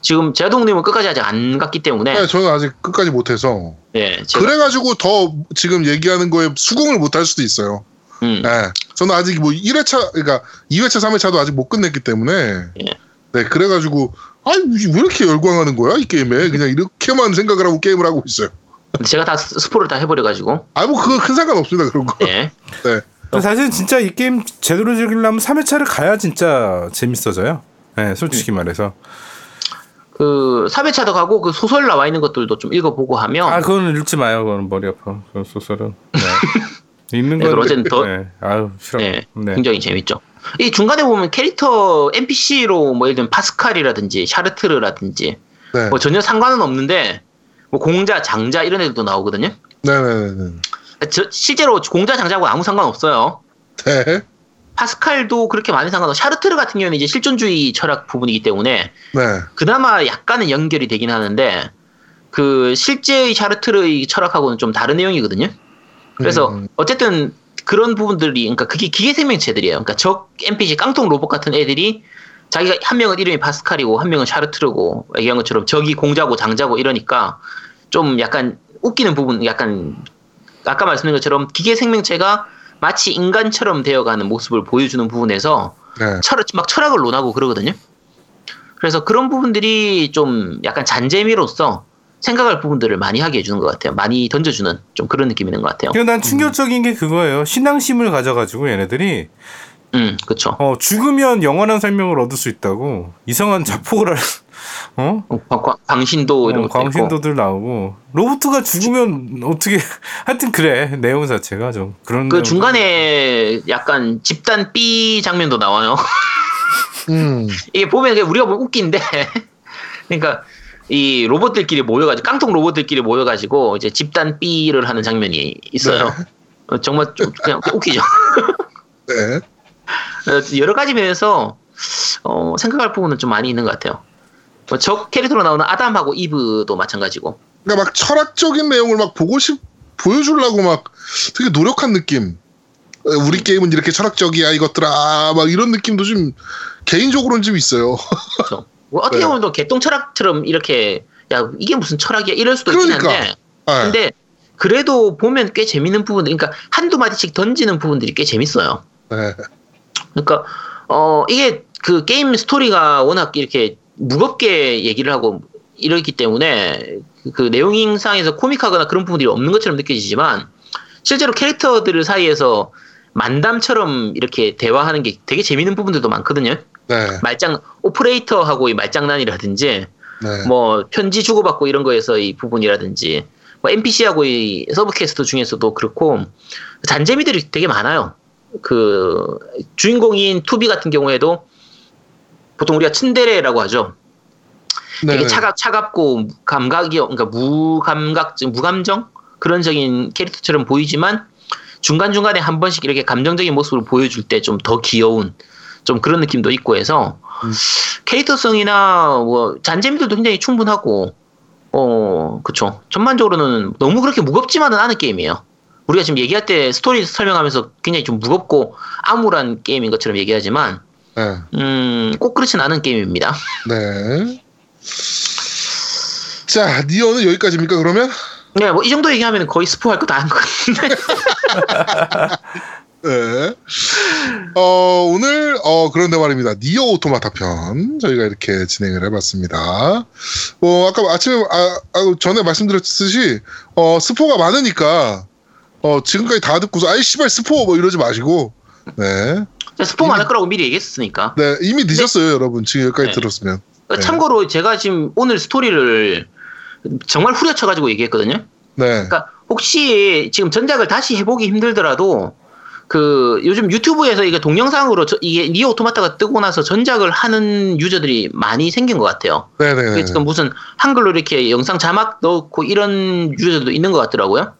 지금 제동님은 끝까지 아직 안 갔기 때문에. 네, 저는 아직 끝까지 못해서. 예, 제가, 그래가지고 더 지금 얘기하는 거에 수긍을 못할 수도 있어요. 음, 네. 저는 아직 뭐 1회차, 그러니까 2회차, 3회차도 아직 못 끝냈기 때문에. 예. 네, 그래가지고, 아니, 왜 이렇게 열광하는 거야, 이 게임에. 그냥 이렇게만 생각을 하고 게임을 하고 있어요. 제가 다 스- 스포를 다 해버려가지고 아, 뭐, 그거 큰 상관 없습니다, 그런 거. 예. 네. 사실 진짜 이 게임 제대로 즐기려면 3회차를 가야 진짜 재밌어져요. 네, 솔직히 말해서. 그 3회차도 가고 그 소설 나와 있는 것들도 좀 읽어보고 하면 아, 그거는 읽지 마요. 그건 머리 아파. 그 소설은. 네. 읽는 네, 건. 그럼 어쨌든 더- 네. 아유, 싫어. 네, 네. 굉장히 재밌죠. 이 중간에 보면 캐릭터 NPC로 뭐 예를 들면 파스칼이라든지 샤르트르라든지 네. 뭐 전혀 상관은 없는데 뭐 공자, 장자 이런 애들도 나오거든요. 네네네. 저- 실제로 공자, 장자하고 아무 상관 없어요. 네. 파스칼도 그렇게 많이 상관없고 샤르트르 같은 경우는 이제 실존주의 철학 부분이기 때문에 네. 그나마 약간은 연결이 되긴 하는데 그 실제의 샤르트르의 철학하고는 좀 다른 내용이거든요. 그래서 음. 어쨌든 그런 부분들이 그러니까 그게 기계 생명체들이에요. 그러니까 적 NPC 깡통 로봇 같은 애들이 자기가 한 명은 이름이 파스칼이고 한 명은 샤르트르고 얘기한 것처럼 적이 공자고 장자고 이러니까 좀 약간 웃기는 부분 약간 아까 말씀드린 것처럼 기계 생명체가 마치 인간처럼 되어가는 모습을 보여주는 부분에서 네. 철, 막 철학을 논하고 그러거든요. 그래서 그런 부분들이 좀 약간 잔재미로서 생각할 부분들을 많이 하게 해주는 것 같아요. 많이 던져주는 좀 그런 느낌이 있는 것 같아요. 그리고 난 충격적인 게 그거예요. 신앙심을 가져가지고 얘네들이 음, 그쵸. 어, 죽으면 영원한 생명을 얻을 수 있다고 이상한 자폭을 할, 어? 어, 광- 광- 광신도 이런 어, 것도 있고. 광신도들 나오고 로봇가 죽으면 어떻게 하여튼 그래 내용 자체가 좀 그런 그 중간에 약간 집단 B 장면도 나와요. 음. 이게 보면 우리가 보면 웃긴데, 그러니까 이 로봇들끼리 모여가지고 깡통 로봇들끼리 모여가지고 이제 집단 B를 하는 장면이 있어요. 어, 정말 좀 그냥 웃기죠. 네. 어, 여러 가지 면에서 어, 생각할 부분은 좀 많이 있는 것 같아요. 뭐적 캐릭터로 나오는 아담하고 이브도 마찬가지고. 그러니까 막 철학적인 내용을 막 보고 싶, 보여주려고 막 되게 노력한 느낌. 어, 우리 게임은 이렇게 철학적이야, 이것들아. 막 이런 느낌도 좀 개인적으로는 좀 있어요. 그렇죠. 뭐 어떻게 네. 보면 또 개똥 철학처럼 이렇게 야 이게 무슨 철학이야 이럴 수도 있긴 그러니까. 한데 네. 근데 그래도 보면 꽤 재밌는 부분들 그러니까 한두 마디씩 던지는 부분들이 꽤 재밌어요. 네. 그러니까 어 이게 그 게임 스토리가 워낙 이렇게 무겁게 얘기를 하고 이러기 때문에 그- 그 내용상에서 코믹하거나 그런 부분들이 없는 것처럼 느껴지지만 실제로 캐릭터들 사이에서 만담처럼 이렇게 대화하는 게 되게 재밌는 부분들도 많거든요. 네. 말장 오퍼레이터하고의 말장난이라든지 네. 뭐 편지 주고받고 이런 거에서의 부분이라든지 뭐 NPC하고의 sub quest 중에서도 그렇고 잔재미들이 되게 많아요. 그 주인공인 투비 같은 경우에도 보통 우리가 츤데레라고 하죠. 네. 되게 차갑 차갑고 감각이 그러니까 무감각증 무감정 그런적인 캐릭터처럼 보이지만 중간 중간에 한 번씩 이렇게 감정적인 모습을 보여줄 때 좀 더 귀여운 좀 그런 느낌도 있고 해서 음. 캐릭터성이나 뭐 잔재미들도 굉장히 충분하고 어 그쵸 전반적으로는 너무 그렇게 무겁지만은 않은 게임이에요. 우리가 지금 얘기할 때 스토리 설명하면서 굉장히 좀 무겁고 암울한 게임인 것처럼 얘기하지만 네. 음꼭 그렇진 않은 게임입니다. 네. 자, 니어는 여기까지입니까, 그러면? 네, 뭐 이 정도 얘기하면 거의 스포할 거 다 한 것 같은데. 네. 어, 오늘, 어, 그런데 말입니다. 니어 오토마타 편, 저희가 이렇게 진행을 해봤습니다. 어, 아까 아침에, 아, 아, 전에 말씀드렸듯이, 어, 스포가 많으니까, 어, 지금까지 다 듣고서, 아이, 씨발, 스포! 뭐 이러지 마시고, 네. 스포 많을 거라고 미리 얘기했으니까. 네, 이미 늦었어요, 여러분. 지금 여기까지 네. 들었으면. 네. 참고로 제가 지금 오늘 스토리를 정말 후려쳐가지고 얘기했거든요. 네. 그러니까 혹시 지금 전작을 다시 해보기 힘들더라도 그 요즘 유튜브에서 이게 동영상으로 저- 이게 니어 오토마타가 뜨고 나서 전작을 하는 유저들이 많이 생긴 것 같아요. 네네네. 그게 지금 무슨 한글로 이렇게 영상 자막 넣고 이런 유저들도 있는 것 같더라고요.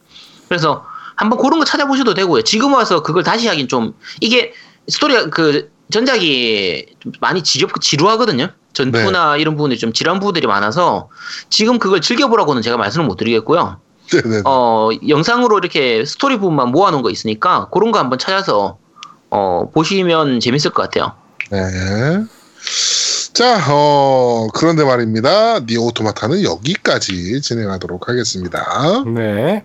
그래서 한번 그런 거 찾아보셔도 되고요. 지금 와서 그걸 다시 하긴 좀 이게 스토리가 그 전작이 좀 많이 지겹고 지루하거든요. 전투나 이런 부분들이 좀 지루한 부분들이 많아서 지금 그걸 즐겨보라고는 제가 말씀을 못 드리겠고요. 네네. 어, 영상으로 이렇게 스토리 부분만 모아놓은 거 있으니까 그런 거 한번 찾아서 어, 보시면 재밌을 것 같아요. 네. 자, 어, 그런데 말입니다. 니어 오토마타는 여기까지 진행하도록 하겠습니다. 네.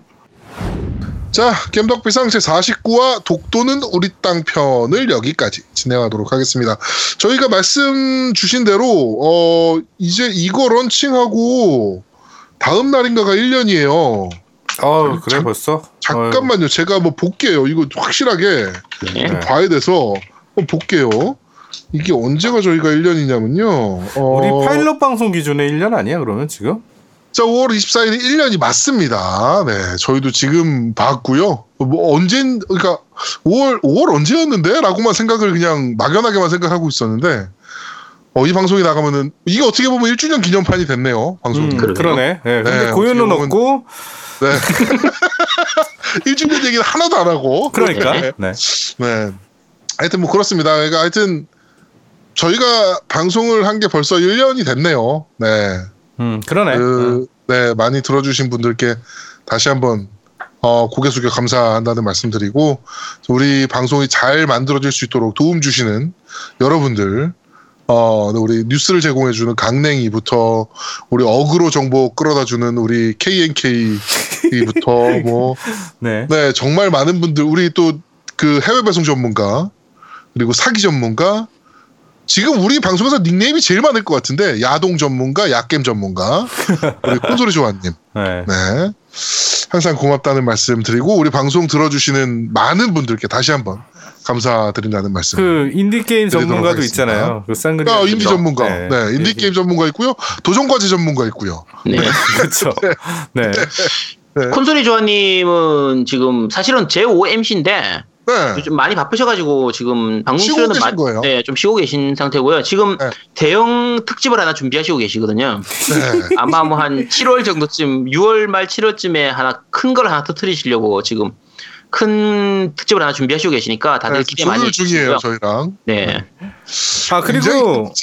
자, 겜덕비상 제49화 독도는 우리 땅 편을 여기까지 진행하도록 하겠습니다. 저희가 말씀 주신 대로, 어, 이제 이거 런칭하고 다음 날인가가 1년이에요. 어 그래 잠- 벌써. 잠깐만요. 제가 뭐 볼게요. 이거 확실하게 예. 네. 봐야 돼서 한번 볼게요. 이게 언제가 저희가 1년이냐면요. 어, 우리 파일럿 방송 기준에 1년 아니야 그러면 지금? 자, 5월 24일이 1년이 맞습니다. 네, 저희도 지금 봤고요. 뭐 언젠 그러니까 5월 5월 언제였는데? 라고만 생각을 그냥 막연하게만 생각하고 있었는데 어, 이 방송이 나가면은 이게 어떻게 보면 1주년 기념판이 됐네요. 방송이. 음. 그러네. 네, 근데 네, 보면- 없고 네. 1주년 얘기는 하나도 안 하고. 그러니까. 네. 네. 네. 하여튼 뭐 그렇습니다. 그러니까 하여튼 저희가 방송을 한 게 벌써 1년이 됐네요. 네. 음 그러네. 그, 네, 많이 들어주신 분들께 다시 한번 어, 고개 숙여 감사한다는 말씀드리고 우리 방송이 잘 만들어질 수 있도록 도움 주시는 여러분들 어, 네, 우리 뉴스를 제공해주는 강냉이부터 우리 어그로 정보 끌어다주는 우리 KNK부터 뭐 네. 네, 정말 많은 분들, 우리 또 그 해외 배송 전문가, 그리고 사기 전문가, 지금 우리 방송에서 닉네임이 제일 많을 것 같은데, 야동 전문가, 약겜 전문가, 우리 콘솔이 조아님, 네. 네. 항상 고맙다는 말씀 드리고, 우리 방송 들어주시는 많은 분들께 다시 한번 감사드린다는 말씀. 그 인디 게임 전문가도. 있잖아요. 그 쌍그리. 아, 인디 전문가, 네. 네, 인디 게임 전문가 있고요, 도전 과제 전문가 있고요. 네. 그렇죠. 네. 네. 콘솔이 조아님은 지금 사실은 제5 MC인데 네, 요즘 많이 바쁘셔가지고 지금 방송 출연은 많이- 거예요? 네, 좀 쉬고 계신 상태고요. 지금 네. 대형 특집을 하나 준비하시고 계시거든요. 네. 아마 뭐 한 7월 정도쯤, 6월 말 7월쯤에 하나 큰 걸 하나 터트리시려고 지금 큰 특집을 하나 준비하시고 계시니까 다들 네, 기대 많이 해주시고요. 저희랑. 네. 아 그리고.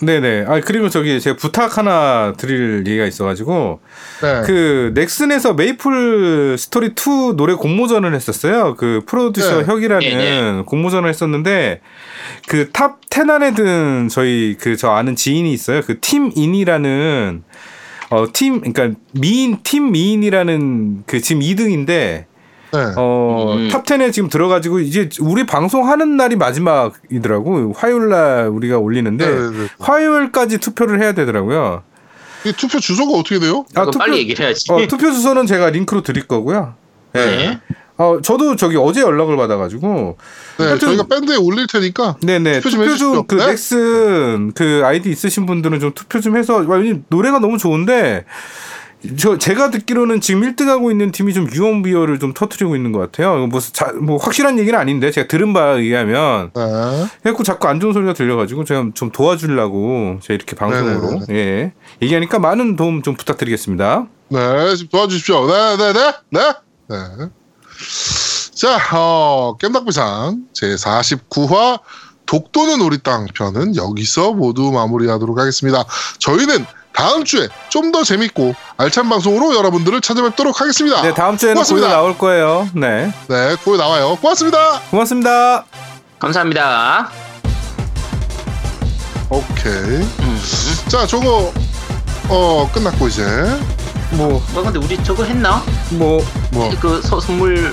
네네. 아 그리고 저기 제가 부탁 하나 드릴 얘기가 있어가지고 네. 그 넥슨에서 메이플 스토리 2 노래 공모전을 했었어요. 그 프로듀서 네. 혁이라는 네, 네. 공모전을 했었는데 그 top 10 안에 든 저희 그 저 아는 지인이 있어요. 그 팀 인이라는 어 팀 그러니까 미인 팀 미인이라는 그 지금 2등인데 네. 어, 음. top 10에 지금 들어가지고 이제 우리 방송하는 날이 마지막이더라고. 화요일 날 우리가 올리는데 네, 네, 네. 화요일까지 투표를 해야 되더라고요. 이 투표 주소가 어떻게 돼요? 이거 빨리 얘기를 해야지. 어, 투표 주소는 제가 링크로 드릴 거고요. 예. 네. 어, 저도 저기 어제 연락을 받아가지고 네, 하여튼- 저희가 밴드에 올릴 테니까 네네 투표 좀 투표 해주십시오. 좀그 네? 넥슨 그 아이디 있으신 분들은 좀 투표 좀 해서 왜냐면 노래가 너무 좋은데 저 제가 듣기로는 지금 1등하고 있는 팀이 좀 유언비어를 좀 터트리고 있는 것 같아요. 뭐, 자, 뭐 확실한 얘기는 아닌데 제가 들은 바에 의하면 네. 그래갖고 자꾸 안 좋은 소리가 들려가지고 제가 좀 도와주려고 제가 이렇게 방송으로 네네네. 예 얘기하니까 많은 도움 좀 부탁드리겠습니다. 네, 좀 도와주십시오. 네, 네, 네, 네. 네. 자, 어, 겜덕비상 제 49화 독도는 우리 땅 편은 여기서 모두 마무리하도록 하겠습니다. 저희는 다음 주에 좀 더 재밌고 알찬 방송으로 여러분들을 찾아뵙도록 하겠습니다. 네 다음 주에는 고맙습니다. 고요 나올 거예요. 네 네, 고요 나와요. 고맙습니다. 고맙습니다. 감사합니다. 오케이. 음. 자, 저거 어 끝났고 이제 뭐 뭐 근데 우리 저거 했나? 뭐, 뭐 그 서, 선물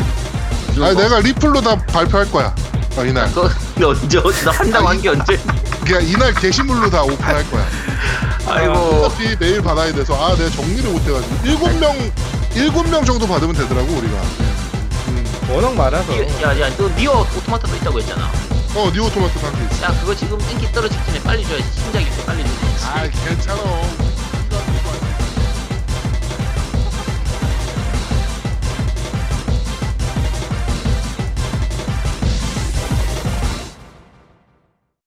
거? 내가 리플로 다 발표할 거야. 어, 이날. 근데 언제 나 한다고 한 게 언제? 그냥 이날 게시물로 다 오픈할 거야. 아이고 어차피 메일 받아야 돼서 아 내가 정리를 못 해가지고 일곱 명 일곱 명 정도 받으면 되더라고 우리가. 워낙 많아서 야야 너 니어 오토마타도 있다고 했잖아. 어 니오토마토 상태 있어. 야 그거 지금 인기 떨어질 전에 빨리 줘야지 신작 일때 빨리 줘야지. 아 괜찮아.